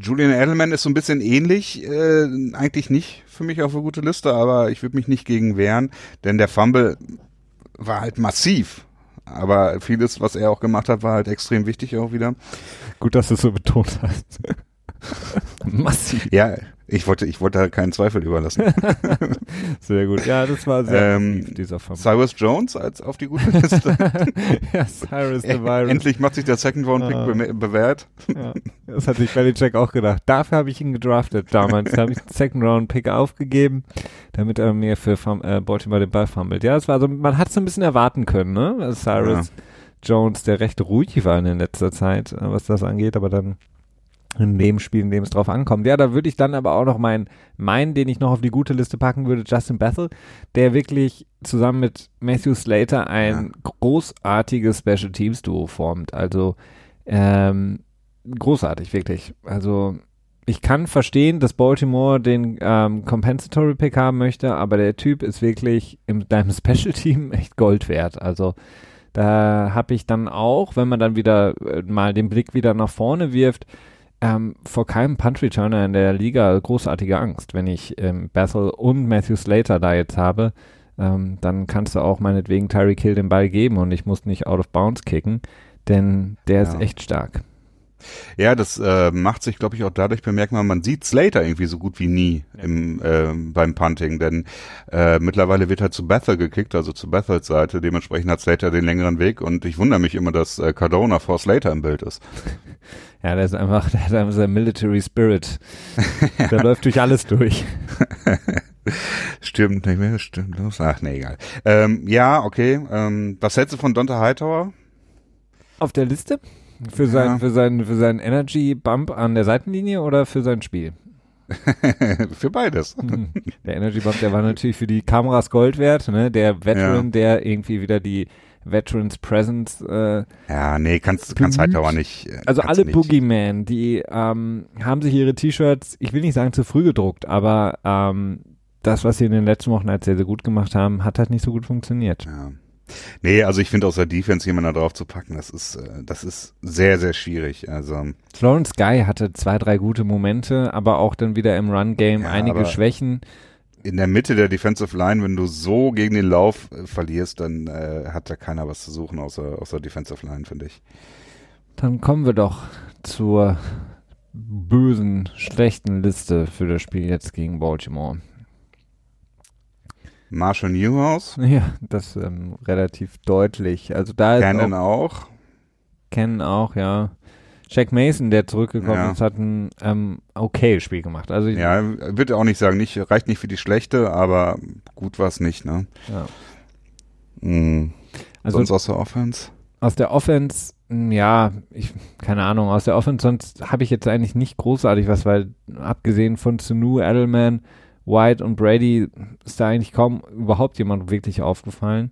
Julian Edelman ist so ein bisschen ähnlich, äh, eigentlich nicht für mich auf eine gute Liste, aber ich würde mich nicht gegen wehren, denn der Fumble war halt massiv. Aber vieles, was er auch gemacht hat, war halt extrem wichtig auch wieder. Gut, dass du es so betont hast. Massiv. Ja, ich wollte, ich wollte keinen Zweifel überlassen. sehr gut. Ja, das war sehr ähm, dieser Fall. Cyrus Jones als auf die gute Liste. ja, Cyrus the Virus. Endlich macht sich der Second Round Pick ah. be bewährt. Ja, das hat sich Belichick auch gedacht. Dafür habe ich ihn gedraftet damals. Da habe ich den Second Round Pick aufgegeben, damit er mir für äh, Baltimore den Ball fummelt. Ja, das war so, man hat es ein bisschen erwarten können, ne? Cyrus ja. Jones, der recht ruhig war in letzter Zeit, äh, was das angeht, aber dann in dem Spiel, in dem es drauf ankommt. Ja, da würde ich dann aber auch noch meinen, meinen, den ich noch auf die gute Liste packen würde, Justin Bethel, der wirklich zusammen mit Matthew Slater ein ja. großartiges Special Teams Duo formt. Also ähm, großartig, wirklich. Also ich kann verstehen, dass Baltimore den ähm, Compensatory Pick haben möchte, aber der Typ ist wirklich in deinem Special Team echt Gold wert. Also da habe ich dann auch, wenn man dann wieder äh, mal den Blick wieder nach vorne wirft, ähm, vor keinem Punch-Returner in der Liga großartige Angst. Wenn ich ähm, Bethel und Matthew Slater da jetzt habe, ähm, dann kannst du auch meinetwegen Tyreek Hill den Ball geben und ich muss nicht out of bounds kicken, denn der ja. ist echt stark. Ja, das äh, macht sich, glaube ich, auch dadurch bemerkbar, man sieht Slater irgendwie so gut wie nie ja. im, äh, beim Punting, denn äh, mittlerweile wird halt zu Bethel gekickt, also zu Bethels Seite, dementsprechend hat Slater den längeren Weg und ich wundere mich immer, dass äh, Cardona vor Slater im Bild ist. Ja, der ist einfach, der hat einfach sein Military Spirit. Der läuft durch alles durch. stimmt nicht mehr, stimmt los. Ach, nee, egal. Ähm, ja, okay. Ähm, was hältst du von Dante Hightower? Auf der Liste? Für, sein, ja. für, sein, für seinen Energy Bump an der Seitenlinie oder für sein Spiel? für beides. Der Energy Bump, der war natürlich für die Kameras Gold wert, ne? Der Veteran, ja. der irgendwie wieder die Veterans Presence. Äh, ja, nee, kannst, kannst halt aber nicht. Äh, also alle nicht. Boogeyman, die ähm, haben sich ihre T-Shirts, ich will nicht sagen zu früh gedruckt, aber ähm, das, was sie in den letzten Wochen halt sehr, sehr gut gemacht haben, hat halt nicht so gut funktioniert. Ja. Nee, also ich finde aus der Defense jemanden da drauf zu packen, das ist, äh, das ist sehr, sehr schwierig. Also Florence Guy hatte zwei, drei gute Momente, aber auch dann wieder im Run-Game ja, einige Schwächen. In der Mitte der Defensive Line, wenn du so gegen den Lauf äh, verlierst, dann äh, hat da keiner was zu suchen außer, außer Defensive Line, finde ich. Dann kommen wir doch zur bösen, schlechten Liste für das Spiel jetzt gegen Baltimore. Marshall Newhouse. Ja, das ähm, relativ deutlich. Also da ist Cannon auch, auch. Cannon auch, ja. Jack Mason, der zurückgekommen ja. ist, hat ein ähm, okay Spiel gemacht. Also ja, würde auch nicht sagen, nicht reicht nicht für die schlechte, aber gut war es nicht, ne? Ja. Mhm. Also sonst aus der Offense? Aus der Offense, hm, ja, ich keine Ahnung. Aus der Offense sonst habe ich jetzt eigentlich nicht großartig was, weil abgesehen von Sunu, Edelman, White und Brady ist da eigentlich kaum überhaupt jemand wirklich aufgefallen.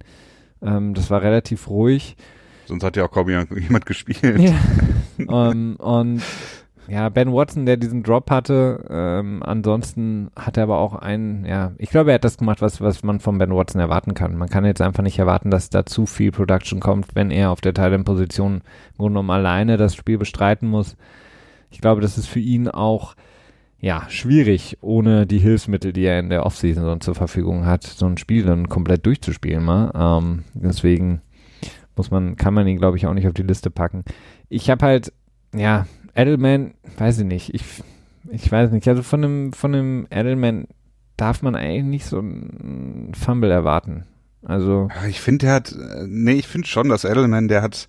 Ähm, das war relativ ruhig. Sonst hat ja auch kaum jemand gespielt. Ja. um, ähm, und ja, Ben Watson, der diesen Drop hatte, ähm, ansonsten hat er aber auch einen, ja, ich glaube, er hat das gemacht, was, was man von Ben Watson erwarten kann. Man kann jetzt einfach nicht erwarten, dass da zu viel Production kommt, wenn er auf der Thailand-Position im Grunde genommen alleine das Spiel bestreiten muss. Ich glaube, das ist für ihn auch ja, schwierig, ohne die Hilfsmittel, die er in der Offseason dann zur Verfügung hat, so ein Spiel dann komplett durchzuspielen mal. Ähm, deswegen muss man, kann man ihn, glaube ich, auch nicht auf die Liste packen. Ich habe halt, ja, Edelman, weiß ich nicht, ich, ich weiß nicht, also von einem, von einem Edelman darf man eigentlich nicht so ein Fumble erwarten. Also. Ich finde, der hat, äh, nee, ich finde schon, dass Edelman, der hat,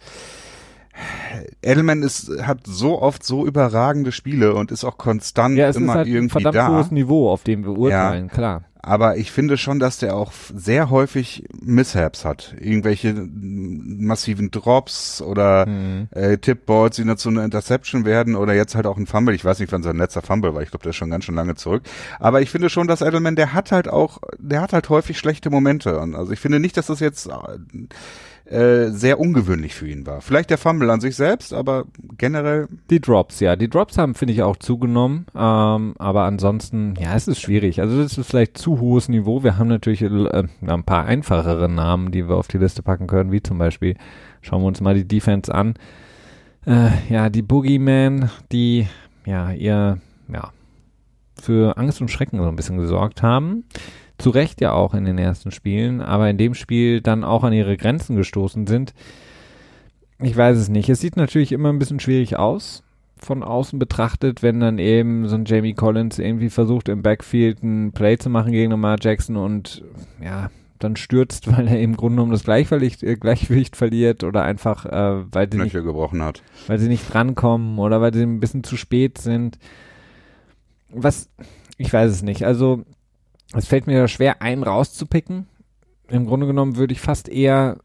Edelman ist, hat so oft so überragende Spiele und ist auch konstant ja, es immer ist halt irgendwie ein verdammt da. hohes Niveau, auf dem wir urteilen, ja, klar. Aber ich finde schon, dass der auch sehr häufig Mishaps hat. Irgendwelche massiven Drops oder mhm. äh, Tipballs, die dann zu einer Interception werden oder jetzt halt auch ein Fumble. Ich weiß nicht, wann sein letzter Fumble war. Ich glaube, der ist schon ganz schön lange zurück. Aber ich finde schon, dass Edelman, der hat halt auch, der hat halt häufig schlechte Momente. Und also ich finde nicht, dass das jetzt äh, sehr ungewöhnlich für ihn war. Vielleicht der Fumble an sich selbst, aber generell. Die Drops, ja. Die Drops haben, finde ich, auch zugenommen. Ähm, aber ansonsten, ja, es ist schwierig. Also das ist vielleicht zu hohes Niveau. Wir haben natürlich äh, ein paar einfachere Namen, die wir auf die Liste packen können, wie zum Beispiel, schauen wir uns mal die Defense an. Äh, ja, die Boogeyman, die ja ihr, ja, für Angst und Schrecken so ein bisschen gesorgt haben zu Recht ja auch in den ersten Spielen, aber in dem Spiel dann auch an ihre Grenzen gestoßen sind. Ich weiß es nicht. Es sieht natürlich immer ein bisschen schwierig aus, von außen betrachtet, wenn dann eben so ein Jamie Collins irgendwie versucht, im Backfield ein Play zu machen gegen Lamar Jackson und ja, dann stürzt, weil er im Grunde genommen das Gleichgewicht, äh, Gleichgewicht verliert oder einfach, äh, weil, sie nicht, gebrochen hat. weil sie nicht drankommen oder weil sie ein bisschen zu spät sind. Was, ich weiß es nicht. Also es fällt mir schwer, einen rauszupicken. Im Grunde genommen würde ich fast eher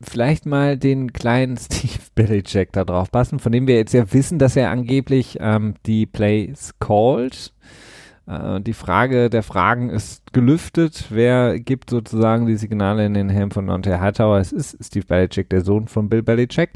vielleicht mal den kleinen Steve Belichick da drauf passen, von dem wir jetzt ja wissen, dass er angeblich ähm, die Plays called. Äh, die Frage der Fragen ist gelüftet. Wer gibt sozusagen die Signale in den Helm von Dante Hightower? Es ist Steve Belichick, der Sohn von Bill Belichick.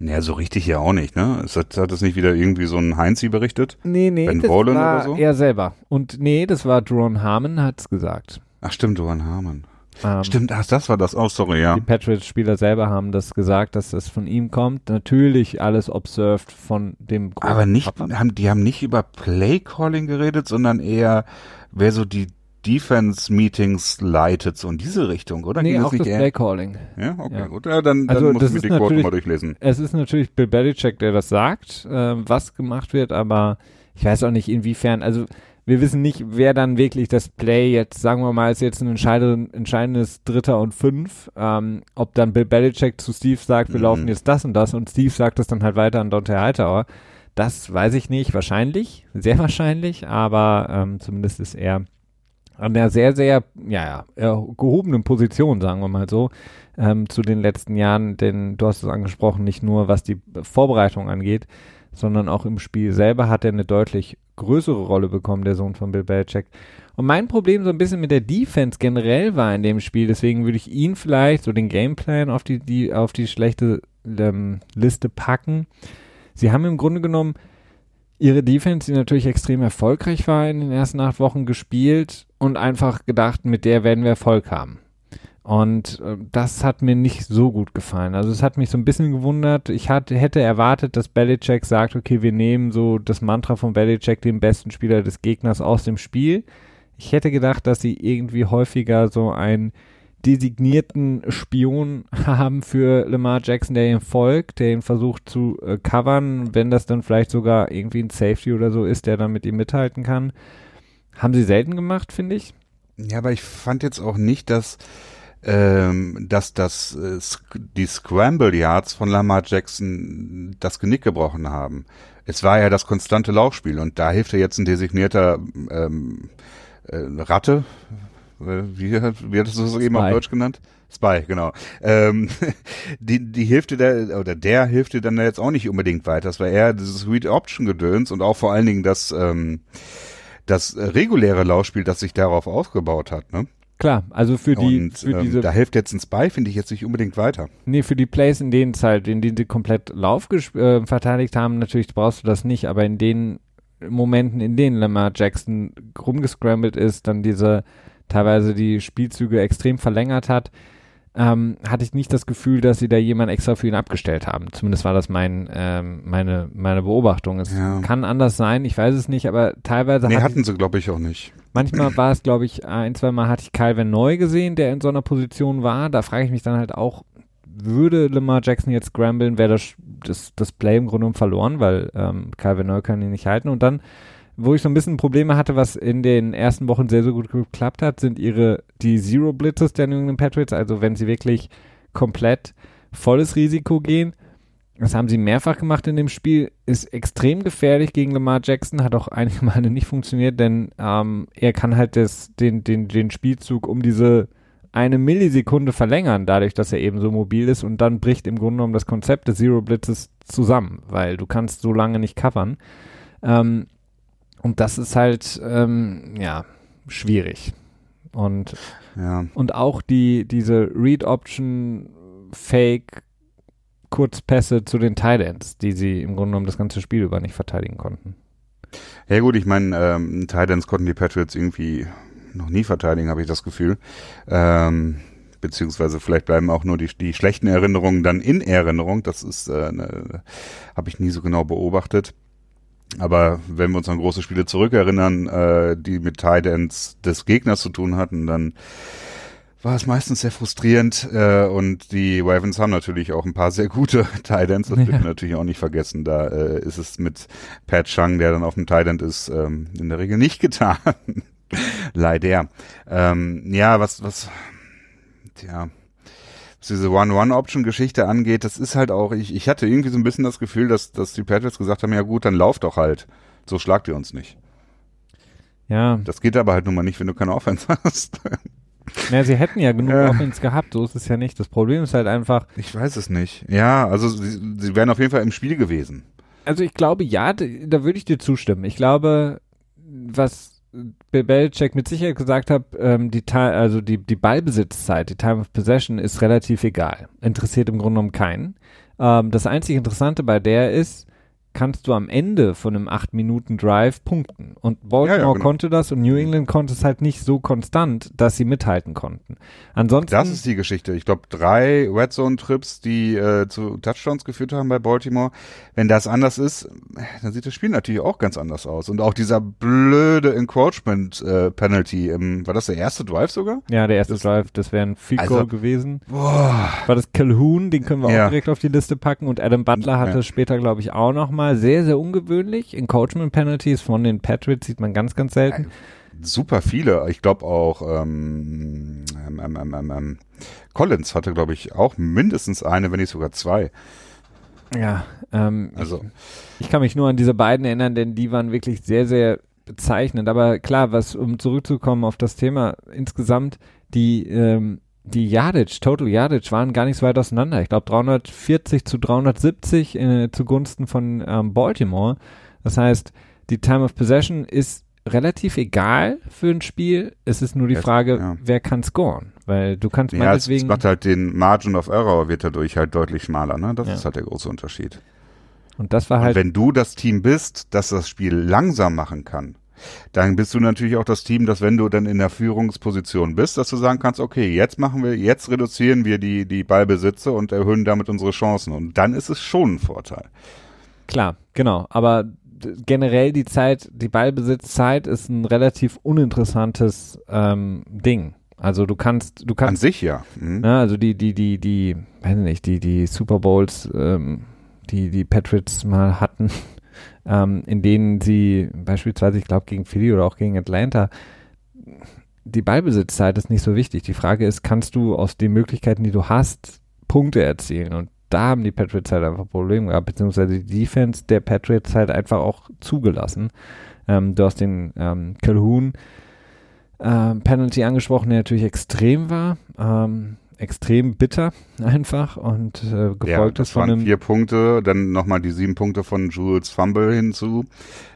Ja, so richtig ja auch nicht, ne? Hat, hat das nicht wieder irgendwie so ein Heinzi berichtet? Nee, nee, ben das Boland war oder so? er selber. Und nee, das war Duron Harmon, hat's gesagt. Ach stimmt, Duron Harmon. Ähm, stimmt, ach, das war das. Oh, sorry, ja. Die Patriots-Spieler selber haben das gesagt, dass das von ihm kommt. Natürlich alles observed von dem Aber nicht, haben, die haben nicht über Play-Calling geredet, sondern eher, wer so die Defense-Meetings leitet, so in diese Richtung, oder? Nee, Ging auch das eher- Play-Calling. Ja, okay, Ja. gut. Ja, dann, dann Also, muss das ich mir ist die Quote natürlich- mal durchlesen. Es ist natürlich Bill Belichick, der das sagt, äh, was gemacht wird, aber ich weiß auch nicht inwiefern, also wir wissen nicht, wer dann wirklich das Play jetzt, sagen wir mal, ist jetzt ein entscheide- entscheidendes Dritter und Fünf, ähm, ob dann Bill Belichick zu Steve sagt, wir Mhm. laufen jetzt das und das und Steve sagt das dann halt weiter an Dante Hightower. Das weiß ich nicht, wahrscheinlich, sehr wahrscheinlich, aber ähm, zumindest ist er an der sehr, sehr, ja, ja, äh, gehobenen Position, sagen wir mal so, ähm, zu den letzten Jahren, denn du hast es angesprochen, nicht nur was die Vorbereitung angeht, sondern auch im Spiel selber hat er eine deutlich größere Rolle bekommen, der Sohn von Bill Belichick. Und mein Problem so ein bisschen mit der Defense generell war in dem Spiel, deswegen würde ich ihn vielleicht so den Gameplan auf die, die, auf die schlechte ähm, Liste packen. Sie haben im Grunde genommen ihre Defense, die natürlich extrem erfolgreich war in den ersten acht Wochen gespielt und einfach gedacht, mit der werden wir Erfolg haben. Und äh, das hat mir nicht so gut gefallen. Also es hat mich so ein bisschen gewundert. Ich hatte, hätte erwartet, dass Belichick sagt, okay, wir nehmen so das Mantra von Belichick, den besten Spieler des Gegners aus dem Spiel. Ich hätte gedacht, dass sie irgendwie häufiger so einen designierten Spion haben für Lamar Jackson, der ihm folgt, der ihn versucht zu äh, covern, wenn das dann vielleicht sogar irgendwie ein Safety oder so ist, der dann mit ihm mithalten kann. Haben sie selten gemacht, finde ich. Ja, aber ich fand jetzt auch nicht, dass ähm, dass das äh, die Scramble Yards von Lamar Jackson das Genick gebrochen haben. Es war ja das konstante Laufspiel und da hilft ja jetzt ein designierter ähm, äh, Ratte, wie, hat- wie hattest du es eben auf. Deutsch genannt? Spy, genau. Ähm, die, die hilft dir da, oder der hilft dir dann jetzt auch nicht unbedingt weiter. Das war eher dieses Read-Option-Gedöns und auch vor allen Dingen das, ähm, das äh, reguläre Laufspiel, das sich darauf aufgebaut hat, ne? Klar, also für die, und für ähm, diese da hilft jetzt ein Spy, finde ich jetzt nicht unbedingt weiter. Nee, für die Plays, in denen es halt, in denen sie komplett Lauf äh, verteidigt haben, natürlich brauchst du das nicht, aber in den Momenten, in denen Lamar Jackson rumgescrambled ist, dann diese teilweise die Spielzüge extrem verlängert hat, ähm, hatte ich nicht das Gefühl, dass sie da jemand extra für ihn abgestellt haben. Zumindest war das mein, ähm, meine, meine Beobachtung. Es Ja. kann anders sein, ich weiß es nicht, aber teilweise Nee, hatte hatten sie, glaube ich, auch nicht. Manchmal war es, glaube ich, ein, zwei Mal hatte ich Calvin Neu gesehen, der in so einer Position war. Da frage ich mich dann halt auch, würde Lamar Jackson jetzt scramblen, wäre das, das, das Play im Grunde genommen verloren, weil ähm, Calvin Neu kann ihn nicht halten. Und dann, wo ich so ein bisschen Probleme hatte, was in den ersten Wochen sehr, sehr gut geklappt hat, sind ihre, die Zero Blitzes der New England Patriots. Also wenn sie wirklich komplett volles Risiko gehen. Das haben sie mehrfach gemacht in dem Spiel. Ist extrem gefährlich gegen Lamar Jackson. Hat auch einige Male nicht funktioniert, denn ähm, er kann halt das, den, den, den Spielzug um diese eine Millisekunde verlängern, dadurch, dass er eben so mobil ist. Und dann bricht im Grunde genommen das Konzept des Zero Blitzes zusammen, weil du kannst so lange nicht covern. Ähm, und das ist halt, ähm, ja, schwierig. Und Ja. und auch die, diese Read-Option Fake Kurzpässe zu den Tight Ends, die sie im Grunde genommen das ganze Spiel über nicht verteidigen konnten. Ja gut, ich meine, ähm, Titans konnten die Patriots irgendwie noch nie verteidigen, habe ich das Gefühl. Ähm, beziehungsweise vielleicht bleiben auch nur die, die schlechten Erinnerungen dann in Erinnerung. Das ist, äh, ne, habe ich nie so genau beobachtet. Aber wenn wir uns an große Spiele zurückerinnern, äh, die mit Titans des Gegners zu tun hatten, dann war es meistens sehr frustrierend äh, und die Ravens haben natürlich auch ein paar sehr gute Titans, das Ja. dürfen wir natürlich auch nicht vergessen. Da äh, ist es mit Pat Chung, der dann auf dem Titan ist, ähm, in der Regel nicht getan. Leider. Ähm, ja, was, was, tja, was diese One-One-Option-Geschichte angeht, das ist halt auch, ich, ich hatte irgendwie so ein bisschen das Gefühl, dass, dass die Patriots gesagt haben, ja gut, dann lauft doch halt. So schlagt ihr uns nicht. Ja, Das geht aber halt nun mal nicht, wenn du keine Offense hast. ja sie hätten ja genug Ja. Offense gehabt, so ist es ja nicht. Das Problem ist halt einfach, Ich weiß es nicht. Ja, also sie, sie wären auf jeden Fall im Spiel gewesen. also ich glaube, ja, da würde ich dir zustimmen. Ich glaube, was Belichick mit Sicherheit gesagt hat, ähm, die, also die, die Ballbesitzzeit, die Time of Possession ist relativ egal. Interessiert im Grunde genommen keinen. Ähm, das einzig Interessante bei der ist, kannst du am Ende von einem 8-Minuten-Drive punkten. Und Baltimore Ja, ja, genau. konnte das und New England konnte es halt nicht so konstant, dass sie mithalten konnten. Ansonsten. Das ist die Geschichte. Ich glaube, drei Red Zone Trips, die äh, zu Touchdowns geführt haben bei Baltimore. Wenn das anders ist, dann sieht das Spiel natürlich auch ganz anders aus. Und auch dieser blöde Encroachment äh, war das der erste Drive sogar? ja, der erste das- Drive, das wäre ein Field Goal Also- gewesen. Boah. War das Calhoun, den können wir Ja. auch direkt auf die Liste packen. Und Adam Butler hatte später, glaube ich, auch nochmal. Sehr, sehr ungewöhnlich. Encroachment Penalties von den Patriots sieht man ganz, ganz selten. Super viele. Ich glaube auch ähm, ähm, ähm, ähm, ähm, ähm, Collins hatte, glaube ich, auch mindestens eine, wenn nicht sogar zwei. Ja, ähm, Also Ich kann mich nur an diese beiden erinnern, denn die waren wirklich sehr, sehr bezeichnend. Aber klar, was, um zurückzukommen auf das Thema, insgesamt die, ähm, die Yardage, Total Yardage waren gar nicht so weit auseinander. Ich glaube 340 zu 370 äh, zugunsten von ähm, Baltimore. Das heißt, die Time of Possession ist relativ egal für ein Spiel. Es ist nur die Frage, ja. wer kann scoren. Weil du kannst ja, es, es meinetwegen... macht halt den Margin of Error wird dadurch halt deutlich schmaler. Ne? Das Ja. ist halt der große Unterschied. und das war Und halt... wenn du das Team bist, das das Spiel langsam machen kann, dann bist du natürlich auch das Team, dass wenn du dann in der Führungsposition bist, dass du sagen kannst, okay, jetzt machen wir, jetzt reduzieren wir die, die Ballbesitze und erhöhen damit unsere Chancen. Und dann ist es schon ein Vorteil. Klar, genau. Aber generell die Zeit, die Ballbesitzzeit ist ein relativ uninteressantes ähm, Ding. Also du kannst, du An kannst, sich ja. Mhm. ne, also die, die, die, die, weiß nicht, die, die Super Bowls, ähm, die die Patriots mal hatten, ähm, in denen sie beispielsweise, ich glaube gegen Philly oder auch gegen Atlanta, die Ballbesitzzeit ist nicht so wichtig. Die Frage ist, kannst du aus den Möglichkeiten, die du hast, Punkte erzielen? Und da haben die Patriots halt einfach Probleme gehabt, beziehungsweise die Defense der Patriots halt einfach auch zugelassen. Ähm, du hast den ähm, Calhoun ähm, Penalty angesprochen, der natürlich extrem war, ähm, extrem bitter einfach und äh, gefolgt ja, ist von waren einem vier Punkte, dann nochmal die sieben Punkte von Jules Fumble hinzu.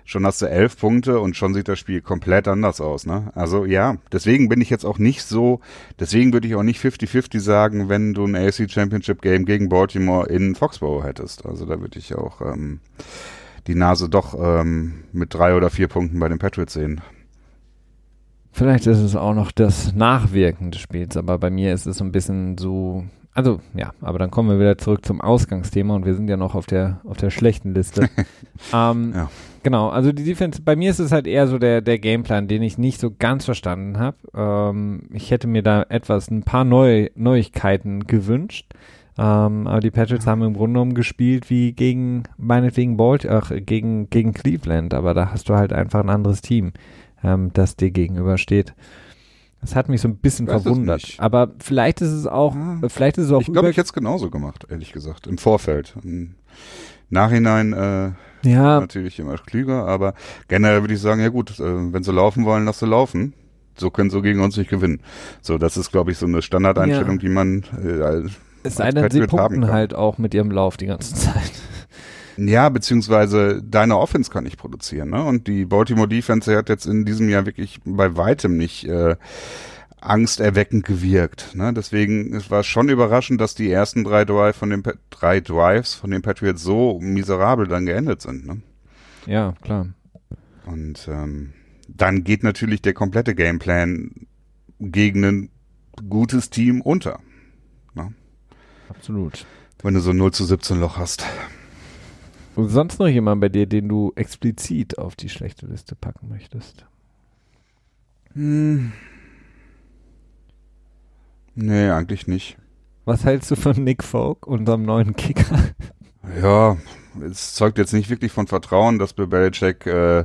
Schon hast du elf Punkte und schon sieht das Spiel komplett anders aus, ne? Also ja, deswegen bin ich jetzt auch nicht so, deswegen würde ich auch nicht 50-50 sagen, wenn du ein AFC Championship Game gegen Baltimore in Foxborough hättest. Also da würde ich auch ähm, die Nase doch ähm, mit drei oder vier Punkten bei den Patriots sehen. Vielleicht ist es auch noch das Nachwirken des Spiels, aber bei mir ist es so ein bisschen so, also ja, aber dann kommen wir wieder zurück zum Ausgangsthema und wir sind ja noch auf der auf der schlechten Liste. ähm, Ja. Genau, also die Defense, bei mir ist es halt eher so der der Gameplan, den ich nicht so ganz verstanden habe. Ähm, ich hätte mir da etwas, ein paar Neu Neuigkeiten gewünscht. Ähm, aber die Patriots haben im Grunde genommen gespielt wie gegen, meinetwegen Balt, ach, gegen, gegen Cleveland, aber da hast du halt einfach ein anderes Team, ähm, das dir gegenübersteht. Das hat mich so ein bisschen verwundert. Aber vielleicht ist es auch, äh, vielleicht ist es auch Ich glaube, ich hätte es genauso gemacht, ehrlich gesagt, im Vorfeld. Im Nachhinein äh, ja, natürlich immer klüger, aber generell würde ich sagen, ja gut, äh, wenn sie laufen wollen, lass sie laufen. So können sie gegen uns nicht gewinnen. So, das ist, glaube ich, so eine Standardeinstellung, Ja. die man äh, es sei denn, sie punkten halt auch mit ihrem Lauf die ganze Zeit. Ja, beziehungsweise deine Offense kann nicht produzieren. Ne? Und die Baltimore Defense hat jetzt in diesem Jahr wirklich bei weitem nicht äh, angsterweckend gewirkt. Ne? Deswegen es war schon überraschend, dass die ersten drei, Drive von den Pa- drei Drives von den Patriots so miserabel dann geendet sind. Ne? Ja, klar. Und ähm, dann geht natürlich der komplette Gameplan gegen ein gutes Team unter, Absolut. wenn du so ein 0 zu 17 Loch hast. Sonst noch jemand bei dir, den du explizit auf die schlechte Liste packen möchtest? Hm. Nee, eigentlich nicht. Was hältst du von Nick Folk, unserem neuen Kicker? Ja, es zeugt jetzt nicht wirklich von Vertrauen, dass Bill Belichick äh,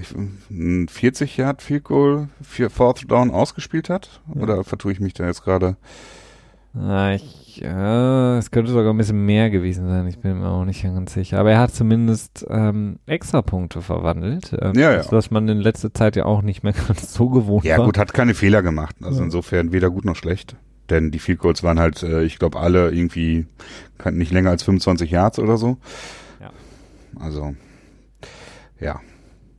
ich- ein 40 Yard Field Goal für Fourth Down ausgespielt hat. Ja. Oder vertue ich mich da jetzt gerade? Ah, ich, ja, es könnte sogar ein bisschen mehr gewesen sein, ich bin mir auch nicht ganz sicher. Aber er hat zumindest ähm, Extrapunkte verwandelt. Ähm, Ja, ja. das, Was man in letzter Zeit ja auch nicht mehr ganz so gewohnt Ja war. gut, hat keine Fehler gemacht. Also Ja. insofern weder gut noch schlecht. Denn die Field Goals waren halt, äh, ich glaube, alle irgendwie nicht länger als 25 Yards oder so. Ja. Also, ja.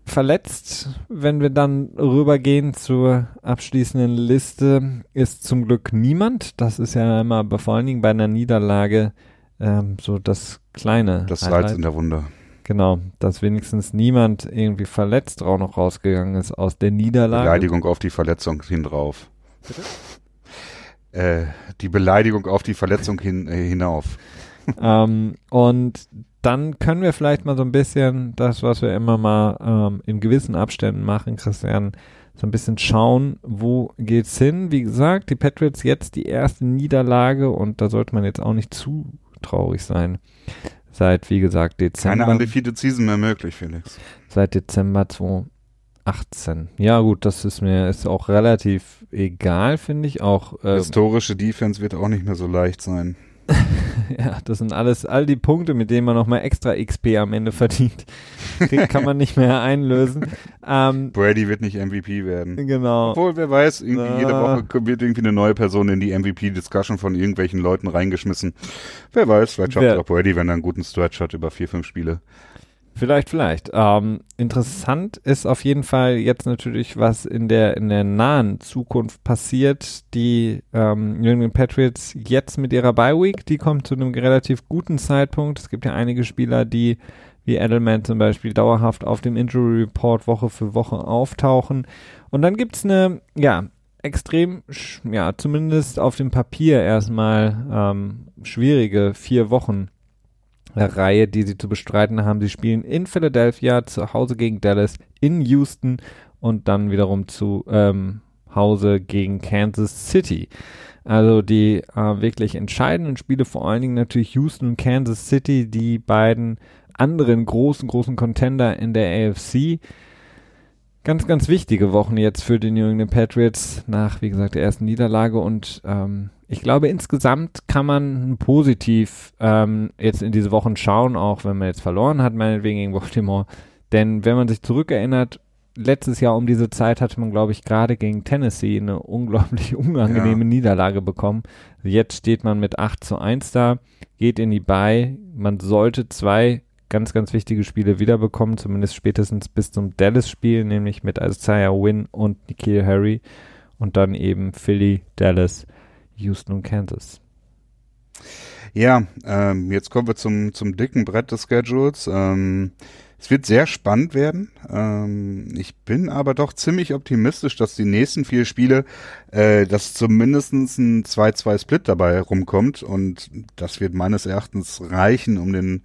Verletzt, wenn wir dann rübergehen zur abschließenden Liste, ist zum Glück niemand. Das ist ja immer vor allen Dingen bei einer Niederlage ähm, so das kleine Das Highlight. Salz in der Wunde. Genau, dass wenigstens niemand irgendwie verletzt auch noch rausgegangen ist aus der Niederlage. Beleidigung auf die Verletzung hin drauf. Bitte? Äh, die Beleidigung auf die Verletzung hin, äh, hinauf. ähm, und dann können wir vielleicht mal so ein bisschen das, was wir immer mal ähm, in gewissen Abständen machen, Christian, so ein bisschen schauen, wo geht's hin. Wie gesagt, die Patriots jetzt die erste Niederlage und da sollte man jetzt auch nicht zu traurig sein. Seit, wie gesagt, Dezember. Keine undefeated Season mehr möglich, Felix. Seit Dezember 2018. Ja, gut, das ist mir ist auch relativ egal, finde ich. Auch äh, historische Defense wird auch nicht mehr so leicht sein. ja, das sind alles all die Punkte, mit denen man nochmal extra XP am Ende verdient. Den kann man nicht mehr einlösen. Ähm, Brady wird nicht MVP werden. Genau. Obwohl, wer weiß, irgendwie uh, jede Woche wird irgendwie eine neue Person in die MVP-Discussion von irgendwelchen Leuten reingeschmissen. Wer weiß, vielleicht schafft auch Brady, wenn er einen guten Stretch hat über vier, fünf Spiele. Vielleicht, vielleicht. Ähm, interessant ist auf jeden Fall jetzt natürlich, was in der in der nahen Zukunft passiert. Die ähm, New England Patriots jetzt mit ihrer Bye Week, die kommt zu einem relativ guten Zeitpunkt. Es gibt ja einige Spieler, die wie Edelman zum Beispiel dauerhaft auf dem Injury Report Woche für Woche auftauchen. Und dann gibt's eine, ja, extrem, ja, zumindest auf dem Papier erstmal ähm, schwierige vier Wochen Reihe, die sie zu bestreiten haben. Sie spielen in Philadelphia, zu Hause gegen Dallas, in Houston und dann wiederum zu ähm, Hause gegen Kansas City. Also die äh, wirklich entscheidenden Spiele, vor allen Dingen natürlich Houston und Kansas City, die beiden anderen großen, großen Contender in der AFC. Ganz, ganz wichtige Wochen jetzt für die New England Patriots nach, wie gesagt, der ersten Niederlage und ähm, ich glaube, insgesamt kann man positiv ähm, jetzt in diese Wochen schauen, auch wenn man jetzt verloren hat, meinetwegen gegen Baltimore. Denn wenn man sich zurückerinnert, letztes Jahr um diese Zeit hatte man, glaube ich, gerade gegen Tennessee eine unglaublich unangenehme ja. Niederlage bekommen. Jetzt steht man mit 8 zu 1 da, geht in die Bye. Man sollte zwei ganz, ganz wichtige Spiele wiederbekommen, zumindest spätestens bis zum Dallas-Spiel, nämlich mit Isaiah Wynn und Nikhil Harry. Und dann eben Philly, Dallas, Houston und Kansas. Ja, ähm, jetzt kommen wir zum, zum dicken Brett des Schedules. Ähm, es wird sehr spannend werden. Ähm, ich bin aber doch ziemlich optimistisch, dass die nächsten vier Spiele, äh, dass zumindest ein 2-2-Split dabei rumkommt und das wird meines Erachtens reichen, um den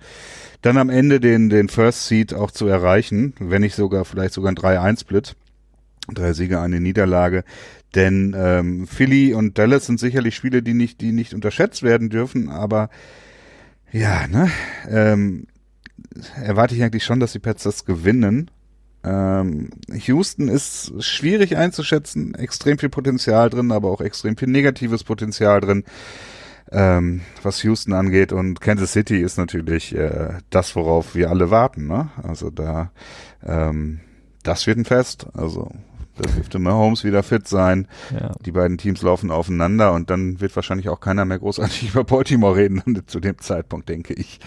dann am Ende den, den First Seed auch zu erreichen, wenn nicht sogar vielleicht sogar ein 3-1-Split. Drei Siege, eine Niederlage. Denn ähm, Philly und Dallas sind sicherlich Spiele, die nicht, die nicht unterschätzt werden dürfen, aber ja, ne? Ähm, erwarte ich eigentlich schon, dass die Pets das gewinnen. Ähm, Houston ist schwierig einzuschätzen, extrem viel Potenzial drin, aber auch extrem viel negatives Potenzial drin, ähm, was Houston angeht. Und Kansas City ist natürlich äh, das, worauf wir alle warten. Ne? Also da, ähm, das wird ein Fest. Also da dürfte Mahomes wieder fit sein. Ja. Die beiden Teams laufen aufeinander und dann wird wahrscheinlich auch keiner mehr großartig über Baltimore reden zu dem Zeitpunkt, denke ich,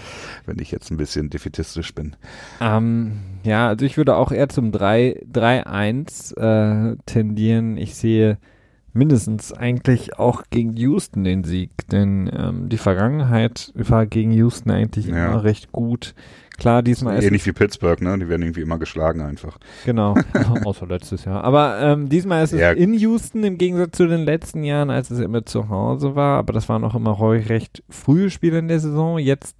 wenn ich jetzt ein bisschen defetistisch bin. Ähm, ja, also ich würde auch eher zum 3-1 äh, tendieren. Ich sehe mindestens eigentlich auch gegen Houston den Sieg, denn ähm, die Vergangenheit war gegen Houston eigentlich ja. immer recht gut. Klar, diesmal ist ähnlich wie Pittsburgh, ne? Die werden irgendwie immer geschlagen einfach. Genau, außer letztes Jahr. Aber ähm, diesmal ist es ja. in Houston im Gegensatz zu den letzten Jahren, als es immer zu Hause war. Aber das waren auch immer recht frühe Spiele in der Saison. Jetzt,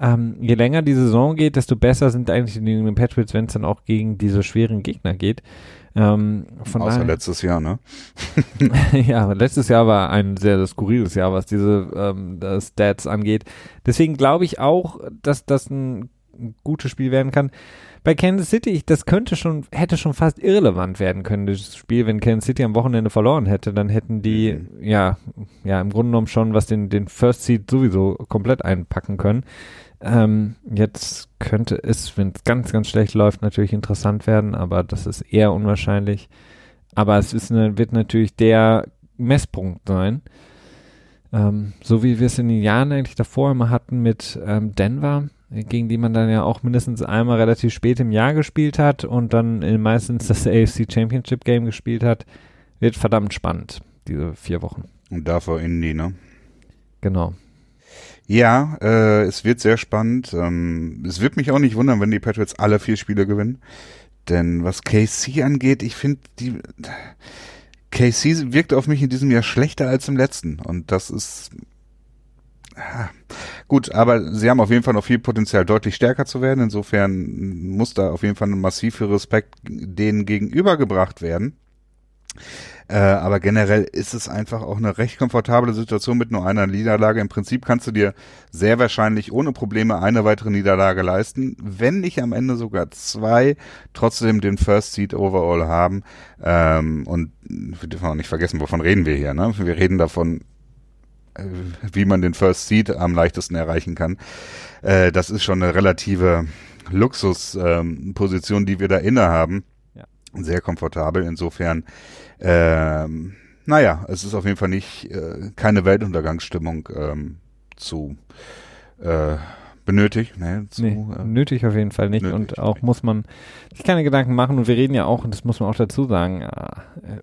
ähm, je länger die Saison geht, desto besser sind eigentlich die Patriots, wenn es dann auch gegen diese schweren Gegner geht. Ähm, Außer daher, letztes Jahr, ne? ja, letztes Jahr war ein sehr skurriles Jahr, was diese ähm, Stats angeht. Deswegen glaube ich auch, dass das ein ein gutes Spiel werden kann. Bei Kansas City, das könnte schon, hätte schon fast irrelevant werden können, das Spiel, wenn Kansas City am Wochenende verloren hätte, dann hätten die, mhm. ja, ja, im Grunde genommen schon was den, den First Seed sowieso komplett einpacken können. Ähm, jetzt könnte es, wenn es ganz, ganz schlecht läuft, natürlich interessant werden, aber das ist eher unwahrscheinlich. Aber es ist eine, wird natürlich der Messpunkt sein. Ähm, so wie wir es in den Jahren eigentlich davor immer hatten mit ähm, Denver, gegen die man dann ja auch mindestens einmal relativ spät im Jahr gespielt hat und dann meistens das AFC Championship Game gespielt hat, wird verdammt spannend, diese vier Wochen. Und davor Indy, ne? Genau. Ja, äh, es wird sehr spannend. Ähm, es wird mich auch nicht wundern, wenn die Patriots alle vier Spiele gewinnen. Denn was KC angeht, ich finde, die KC wirkt auf mich in diesem Jahr schlechter als im letzten. Und das ist gut, aber sie haben auf jeden Fall noch viel Potenzial, deutlich stärker zu werden. Insofern muss da auf jeden Fall ein massiver Respekt denen gegenübergebracht werden. Äh, aber generell ist es einfach auch eine recht komfortable Situation mit nur einer Niederlage. Im Prinzip kannst du dir sehr wahrscheinlich ohne Probleme eine weitere Niederlage leisten, wenn nicht am Ende sogar zwei, trotzdem den First Seed Overall haben. Ähm, und wir dürfen auch nicht vergessen, wovon reden wir hier. Ne? Wir reden davon, wie man den First Seed am leichtesten erreichen kann. Äh, das ist schon eine relative Luxusposition, ähm, die wir da innehaben. Ja. Sehr komfortabel. Insofern ähm, naja, es ist auf jeden Fall nicht äh, keine Weltuntergangsstimmung ähm, zu äh, benötigt. Ne, zu, nee, äh, nötig auf jeden Fall nicht. Und auch nicht. muss man sich keine Gedanken machen. Und wir reden ja auch, und das muss man auch dazu sagen, äh,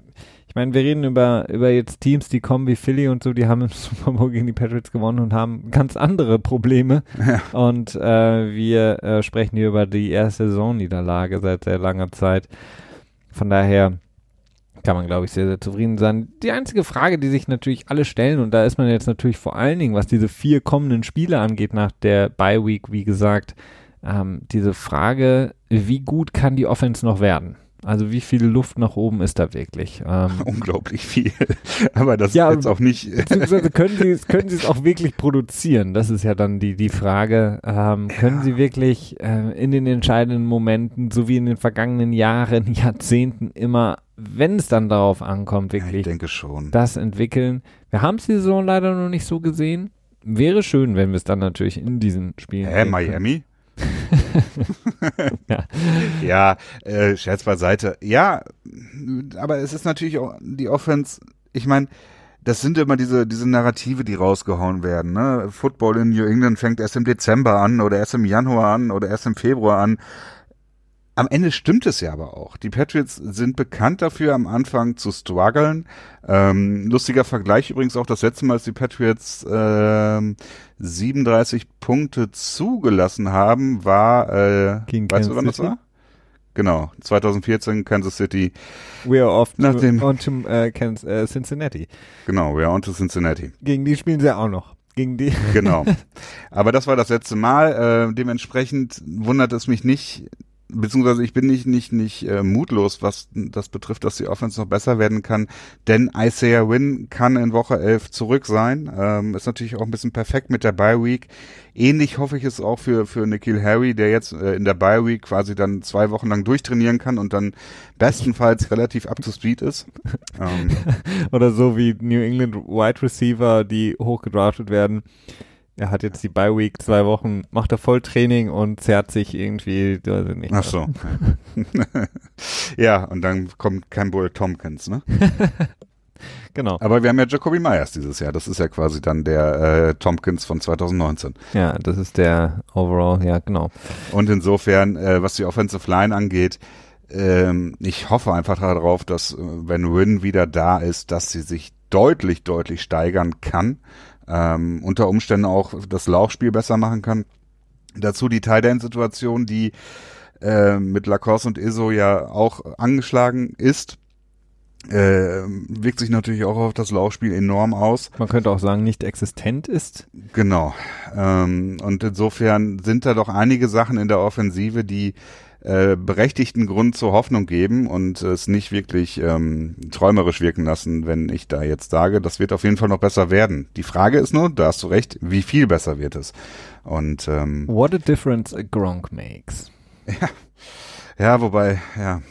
ich meine, wir reden über, über jetzt Teams, die kommen wie Philly und so, die haben im Super Bowl gegen die Patriots gewonnen und haben ganz andere Probleme. Ja. Und äh, wir äh, sprechen hier über die erste Saisonniederlage seit sehr langer Zeit. Von daher kann man, glaube ich, sehr, sehr zufrieden sein. Die einzige Frage, die sich natürlich alle stellen, und da ist man jetzt natürlich vor allen Dingen, was diese vier kommenden Spiele angeht, nach der Bye Week, wie gesagt, ähm, diese Frage, wie gut kann die Offense noch werden? Also wie viel Luft nach oben ist da wirklich? Ähm, Unglaublich viel. Aber das ja, ist jetzt auch nicht. Beziehungsweise können Sie es können Sie es auch wirklich produzieren? Das ist ja dann die die Frage. Ähm, können ja. Sie wirklich äh, in den entscheidenden Momenten, so wie in den vergangenen Jahren, Jahrzehnten immer wenn es dann darauf ankommt, wirklich schon. das entwickeln. Wir haben es die Saison leider noch nicht so gesehen. Wäre schön, wenn wir es dann natürlich in diesen Spielen. Hä, Miami? ja, ja äh, Scherz beiseite. Ja, aber es ist natürlich auch die Offense, ich meine, das sind immer diese, diese Narrative, die rausgehauen werden. Ne? Football in New England fängt erst im Dezember an oder erst im Januar an oder erst im Februar an. Am Ende stimmt es ja aber auch. Die Patriots sind bekannt dafür, am Anfang zu strugglen. Ähm, lustiger Vergleich übrigens auch das letzte Mal, als die Patriots ähm, 37 Punkte zugelassen haben, war, äh, Gegen weißt Kansas du, wann das war? Genau, 2014 Kansas City. We are off to, dem, on to uh, Kansas, uh, Cincinnati. Genau, we are on to Cincinnati. Gegen die spielen sie auch noch. Gegen die. Genau. Aber das war das letzte Mal. Äh, dementsprechend wundert es mich nicht, beziehungsweise ich bin nicht nicht nicht äh, mutlos, was das betrifft, dass die Offense noch besser werden kann, denn Isaiah Wynn kann in Woche 11 zurück sein, ähm, ist natürlich auch ein bisschen perfekt mit der Bye Week. Ähnlich hoffe ich es auch für für Nikhil Harry, der jetzt äh, in der Bye Week quasi dann zwei Wochen lang durchtrainieren kann und dann bestenfalls relativ up to speed ist. ähm. Oder so wie New England Wide Receiver, die hochgedraftet werden er hat jetzt die Bye Week zwei Wochen, macht er Volltraining und zerrt sich irgendwie, also nicht. Ach so. ja, und dann kommt Campbell Tompkins, ne? genau. Aber wir haben ja Jacoby Myers dieses Jahr. Das ist ja quasi dann der äh, Tompkins von 2019. Ja, das ist der Overall, ja, genau. Und insofern, äh, was die Offensive Line angeht, ähm, ich hoffe einfach darauf, dass, äh, wenn Win wieder da ist, dass sie sich deutlich, deutlich steigern kann ähm, unter Umständen auch das Laufspiel besser machen kann. Dazu die Tight End Situation, die äh, mit Lacoste und Iso ja auch angeschlagen ist. Äh, wirkt sich natürlich auch auf das Laufspiel enorm aus. Man könnte auch sagen, nicht existent ist. Genau. Ähm, und insofern sind da doch einige Sachen in der Offensive, die äh, berechtigten Grund zur Hoffnung geben und es nicht wirklich ähm, träumerisch wirken lassen, wenn ich da jetzt sage, das wird auf jeden Fall noch besser werden. Die Frage ist nur, da hast du recht, wie viel besser wird es? Und ähm, What a difference a Gronk makes. Ja, ja wobei, ja.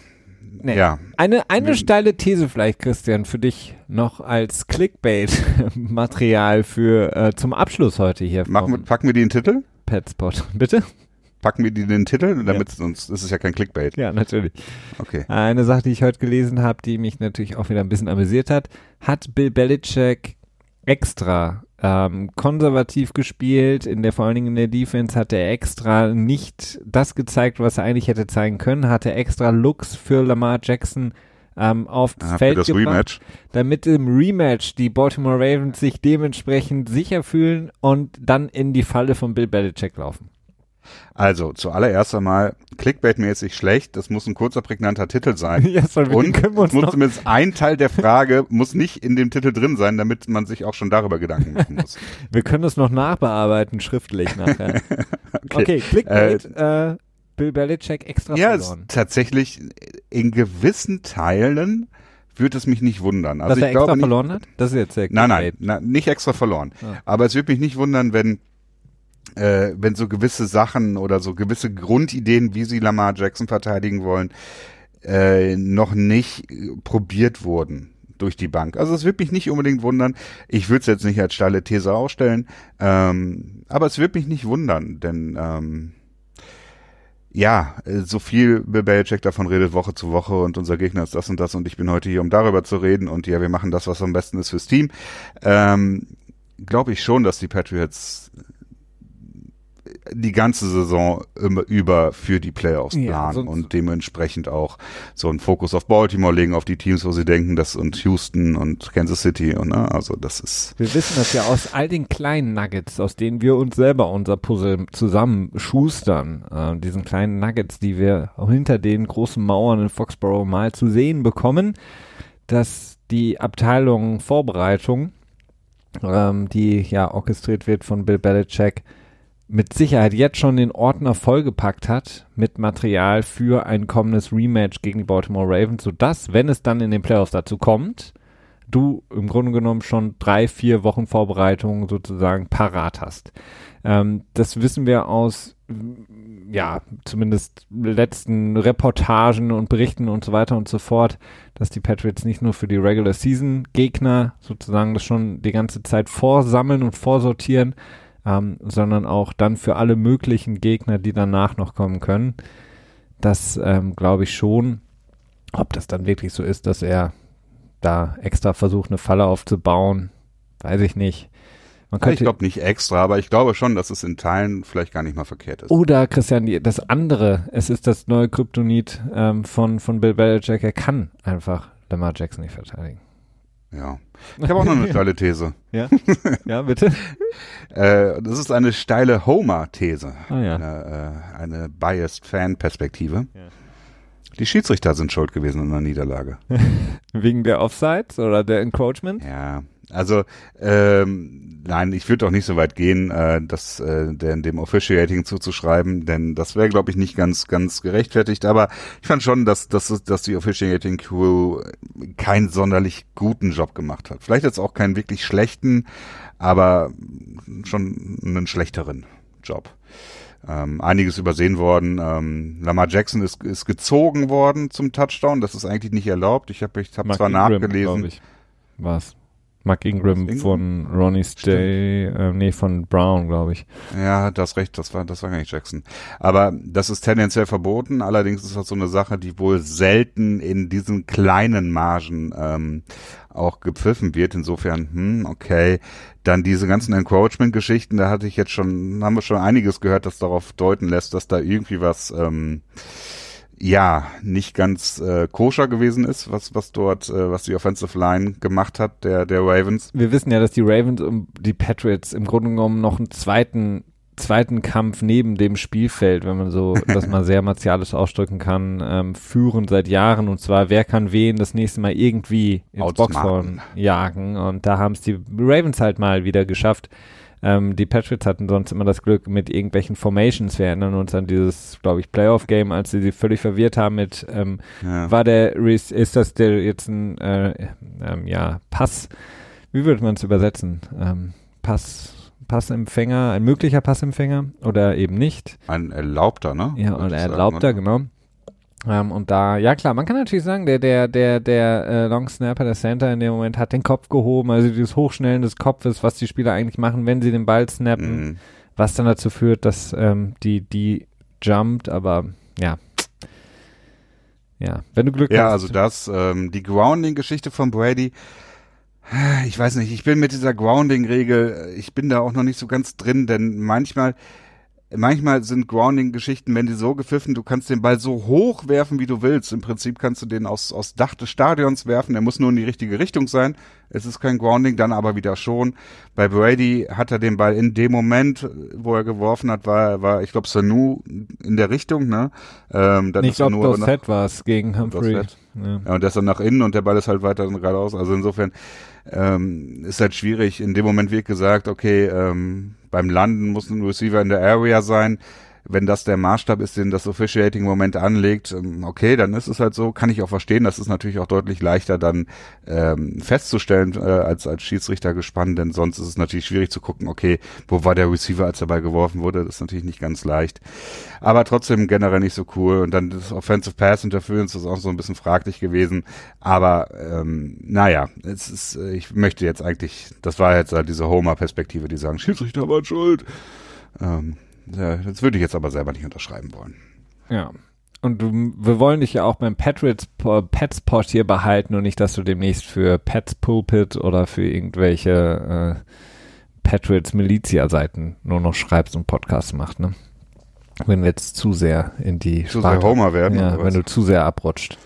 Nee. Ja. Eine, eine steile These vielleicht, Christian, für dich noch als Clickbait-Material für äh, zum Abschluss heute hier. Machen wir, packen wir den Titel? Petspot, bitte? Packen wir die in den Titel, damit ja. uns, das ist ja kein Clickbait. Ja, natürlich. Okay. Eine Sache, die ich heute gelesen habe, die mich natürlich auch wieder ein bisschen amüsiert hat, hat Bill Belichick extra ähm, konservativ gespielt, in der vor allen Dingen in der Defense hat er extra nicht das gezeigt, was er eigentlich hätte zeigen können, hat er extra Looks für Lamar Jackson ähm, aufs Ah, Feld gebracht, Rematch. damit im Rematch die Baltimore Ravens sich dementsprechend sicher fühlen und dann in die Falle von Bill Belichick laufen. Also, zuallererst einmal, Clickbait-mäßig schlecht, das muss ein kurzer, prägnanter Titel sein. Ja, dem Und können wir uns muss noch zumindest ein Teil der Frage muss nicht in dem Titel drin sein, damit man sich auch schon darüber Gedanken machen muss. Wir können es noch nachbearbeiten, schriftlich nachher. okay, Clickbait, äh, Bill Belichick extra Ja, verloren. tatsächlich in gewissen Teilen würde es mich nicht wundern. Also Dass ich er extra glaube nicht, verloren hat? Das ist jetzt der Nein, nein, Clickbait. na, nicht extra verloren. Ah. Aber es würde mich nicht wundern, wenn äh, wenn so gewisse Sachen oder so gewisse Grundideen, wie sie Lamar Jackson verteidigen wollen, äh, noch nicht äh, probiert wurden durch die Bank. Also es würde mich nicht unbedingt wundern. Ich würde es jetzt nicht als steile These aufstellen, ähm, aber es würde mich nicht wundern, denn ähm, ja, äh, so viel Belichick davon redet Woche zu Woche und unser Gegner ist das und das und ich bin heute hier, um darüber zu reden und ja, wir machen das, was am besten ist fürs Team. Ähm, Glaube ich schon, dass die Patriots die ganze Saison immer über für die Playoffs Ja, planen sonst- und dementsprechend auch so einen Fokus auf Baltimore legen, auf die Teams, wo sie denken, das und Houston und Kansas City und ne, also das ist Wir wissen das ja aus all den kleinen Nuggets, aus denen wir uns selber unser Puzzle zusammen schustern, äh, diesen kleinen Nuggets, die wir hinter den großen Mauern in Foxborough mal zu sehen bekommen, dass die Abteilung Vorbereitung, ähm, die ja orchestriert wird von Bill Belichick, mit Sicherheit jetzt schon den Ordner vollgepackt hat mit Material für ein kommendes Rematch gegen die Baltimore Ravens, sodass, wenn es dann in den Playoffs dazu kommt, du im Grunde genommen schon drei, vier Wochen Vorbereitung sozusagen parat hast. Ähm, das wissen wir aus, mm, ja, zumindest letzten Reportagen und Berichten und so weiter und so fort, dass die Patriots nicht nur für die Regular Season Gegner sozusagen das schon die ganze Zeit vorsammeln und vorsortieren, ähm, sondern auch dann für alle möglichen Gegner, die danach noch kommen können. Das ähm, glaube ich schon. Ob das dann wirklich so ist, dass er da extra versucht, eine Falle aufzubauen, weiß ich nicht. Ich könnte, glaube nicht extra, aber ich glaube schon, dass es in Teilen vielleicht gar nicht mal verkehrt ist. oder Christian, das andere, es ist das neue Kryptonit ähm, von, von Bill Belichick, er kann einfach Lamar Jackson nicht verteidigen. Ja. Ich habe auch noch eine steile These. Ja, ja bitte. Äh, das ist eine steile Homer-These. Ah ja. Eine, äh, eine biased Fan-Perspektive. Ja. Die Schiedsrichter sind schuld gewesen in der Niederlage. Wegen der Offsides oder der Encroachment? Ja, also ähm, nein, ich würde auch nicht so weit gehen, äh, das äh, dem, dem Officiating zuzuschreiben, denn das wäre, glaube ich, nicht ganz ganz gerechtfertigt. Aber ich fand schon, dass dass dass die Officiating Crew keinen sonderlich guten Job gemacht hat. Vielleicht jetzt auch keinen wirklich schlechten, aber schon einen schlechteren Job. Ähm, einiges übersehen worden. Ähm, Lamar Jackson ist, ist gezogen worden zum Touchdown. Das ist eigentlich nicht erlaubt. Ich habe ich hab zwar nachgelesen. ich. Was? Mark Ingram, Ingram? von Ronnie Stay, äh, nee, von Brown, glaube ich. Ja, das recht, das war, das war gar nicht Jackson. Aber das ist tendenziell verboten. Allerdings ist das so eine Sache, die wohl selten in diesen kleinen Margen ähm, auch gepfiffen wird. Insofern, hm, okay. Dann diese ganzen Encroachment-Geschichten, da hatte ich jetzt schon, haben wir schon einiges gehört, das darauf deuten lässt, dass da irgendwie was, ähm, ja, nicht ganz äh, koscher gewesen ist, was, was dort, äh, was die Offensive Line gemacht hat, der, der Ravens. Wir wissen ja, dass die Ravens und die Patriots im Grunde genommen noch einen zweiten zweiten Kampf neben dem Spielfeld, wenn man so das mal sehr martialisch ausdrücken kann, ähm, führen seit Jahren und zwar wer kann wen das nächste Mal irgendwie ins Outsmarten. Boxhorn jagen und da haben es die Ravens halt mal wieder geschafft. Ähm, die Patriots hatten sonst immer das Glück mit irgendwelchen Formations. Wir erinnern uns an dieses, glaube ich, Playoff-Game, als sie sie völlig verwirrt haben mit, ähm, Ja. war der, ist das der jetzt ein, äh, ähm, ja, Pass, wie würde man es übersetzen? Ähm, Pass, Passempfänger, ein möglicher Passempfänger oder eben nicht? Ein erlaubter, ne? Ja, sagen, erlaubter, oder? genau. Ähm, und da, ja klar, man kann natürlich sagen, der, der, der, der äh, Long Snapper, der Center in dem Moment hat den Kopf gehoben, also dieses Hochschnellen des Kopfes, was die Spieler eigentlich machen, wenn sie den Ball snappen, Mhm. was dann dazu führt, dass ähm, die, die jumpt, aber ja. Ja, wenn du Glück Ja, hast. also das, ähm, die Grounding-Geschichte von Brady, ich weiß nicht, ich bin mit dieser Grounding-Regel, ich bin da auch noch nicht so ganz drin, denn manchmal, manchmal sind Grounding-Geschichten, wenn die so gepfiffen, du kannst den Ball so hoch werfen, wie du willst. Im Prinzip kannst du den aus, aus Dach des Stadions werfen, er muss nur in die richtige Richtung sein. Es ist kein Grounding, dann aber wieder schon. Bei Brady hat er den Ball in dem Moment, wo er geworfen hat, war, war ich glaube, Sanu in der Richtung, ne? Ähm, dann ich glaube, Dorset war es gegen Humphrey. Ja. ja, und der ist dann nach innen und der Ball ist halt weiter geradeaus. Also insofern ähm, ist halt schwierig. In dem Moment wird gesagt, okay, ähm, beim Landen muss ein Receiver in der Area sein. Wenn das der Maßstab ist, den das Officiating Moment anlegt, ähm, okay, dann ist es halt so. Kann ich auch verstehen. Das ist natürlich auch deutlich leichter dann ähm, festzustellen äh, als als Schiedsrichter gespannt, denn sonst ist es natürlich schwierig zu gucken, okay, wo war der Receiver, als der Ball geworfen wurde. Das ist natürlich nicht ganz leicht. Aber trotzdem generell nicht so cool. Und dann das Offensive Pass Interference ist auch so ein bisschen fraglich gewesen. Aber ähm, naja, es ist, äh, ich möchte jetzt eigentlich, das war jetzt halt diese Homer-Perspektive, die sagen, Schiedsrichter war schuld. Ähm, das würde ich jetzt aber selber nicht unterschreiben wollen. Ja. Und du, wir wollen dich ja auch beim Patriots Pets Pod hier behalten und nicht, dass du demnächst für Pets Pulpit oder für irgendwelche äh, Patriots Milizia Seiten nur noch schreibst und Podcasts machst, ne? Wenn wir jetzt zu sehr in die zu Sparte, sehr Homer werden, ja, wenn du zu sehr abrutscht.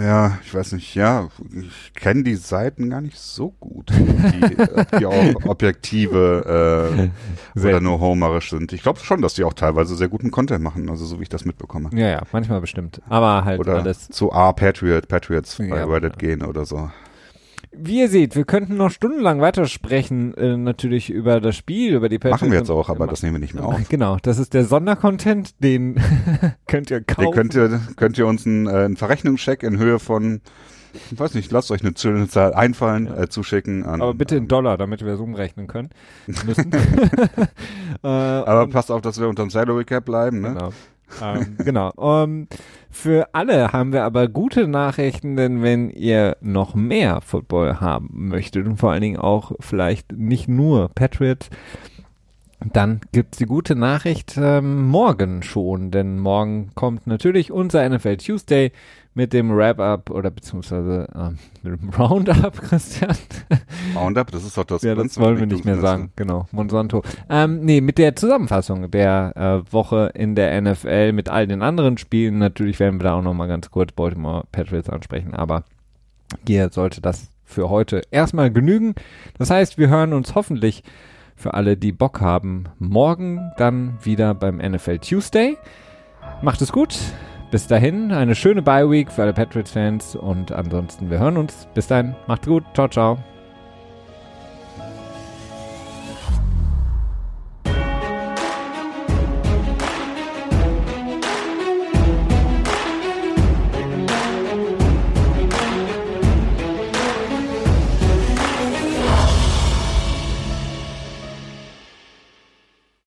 Ja, ich weiß nicht, ja, ich kenne die Seiten gar nicht so gut, die, die auch objektive äh, oder nur homerisch sind. Ich glaube schon, dass die auch teilweise sehr guten Content machen, also so wie ich das mitbekomme. Ja, ja, manchmal bestimmt. Aber halt oder alles. Zu A Patriot, Patriots bei Reddit gehen oder so. Wie ihr seht, wir könnten noch stundenlang weitersprechen, äh, natürlich über das Spiel, über die Patriots. Machen wir jetzt auch, aber das nehmen wir nicht mehr auf. Genau, das ist der Sondercontent, den könnt ihr kaufen. Den könnt ihr, könnt ihr uns einen, äh, einen Verrechnungscheck in Höhe von, ich weiß nicht, lasst euch eine schöne Zahl einfallen, ja. äh, zuschicken. An, aber bitte in Dollar, damit wir es umrechnen können. Äh, aber passt auf, dass wir unter dem Salary Cap bleiben, ne? Genau ähm, genau. Um, für alle haben wir aber gute Nachrichten, denn wenn ihr noch mehr Football haben möchtet und vor allen Dingen auch vielleicht nicht nur Patriots, dann gibt's die gute Nachricht ähm, morgen schon, denn morgen kommt natürlich unser NFL Tuesday mit dem Wrap-Up oder beziehungsweise ähm, mit dem Roundup, Christian. Roundup, das ist doch das. Ja, das wollen wir nicht mehr sagen, genau. Monsanto. Ähm, nee, mit der Zusammenfassung der äh, Woche in der NFL mit all den anderen Spielen. Natürlich werden wir da auch nochmal ganz kurz Baltimore Patriots ansprechen, aber hier sollte das für heute erstmal genügen. Das heißt, wir hören uns hoffentlich für alle, die Bock haben, morgen dann wieder beim NFL Tuesday. Macht es gut. Bis dahin, eine schöne Bye Week für alle Patriots-Fans und ansonsten, wir hören uns. Bis dahin, macht's gut. Ciao, ciao.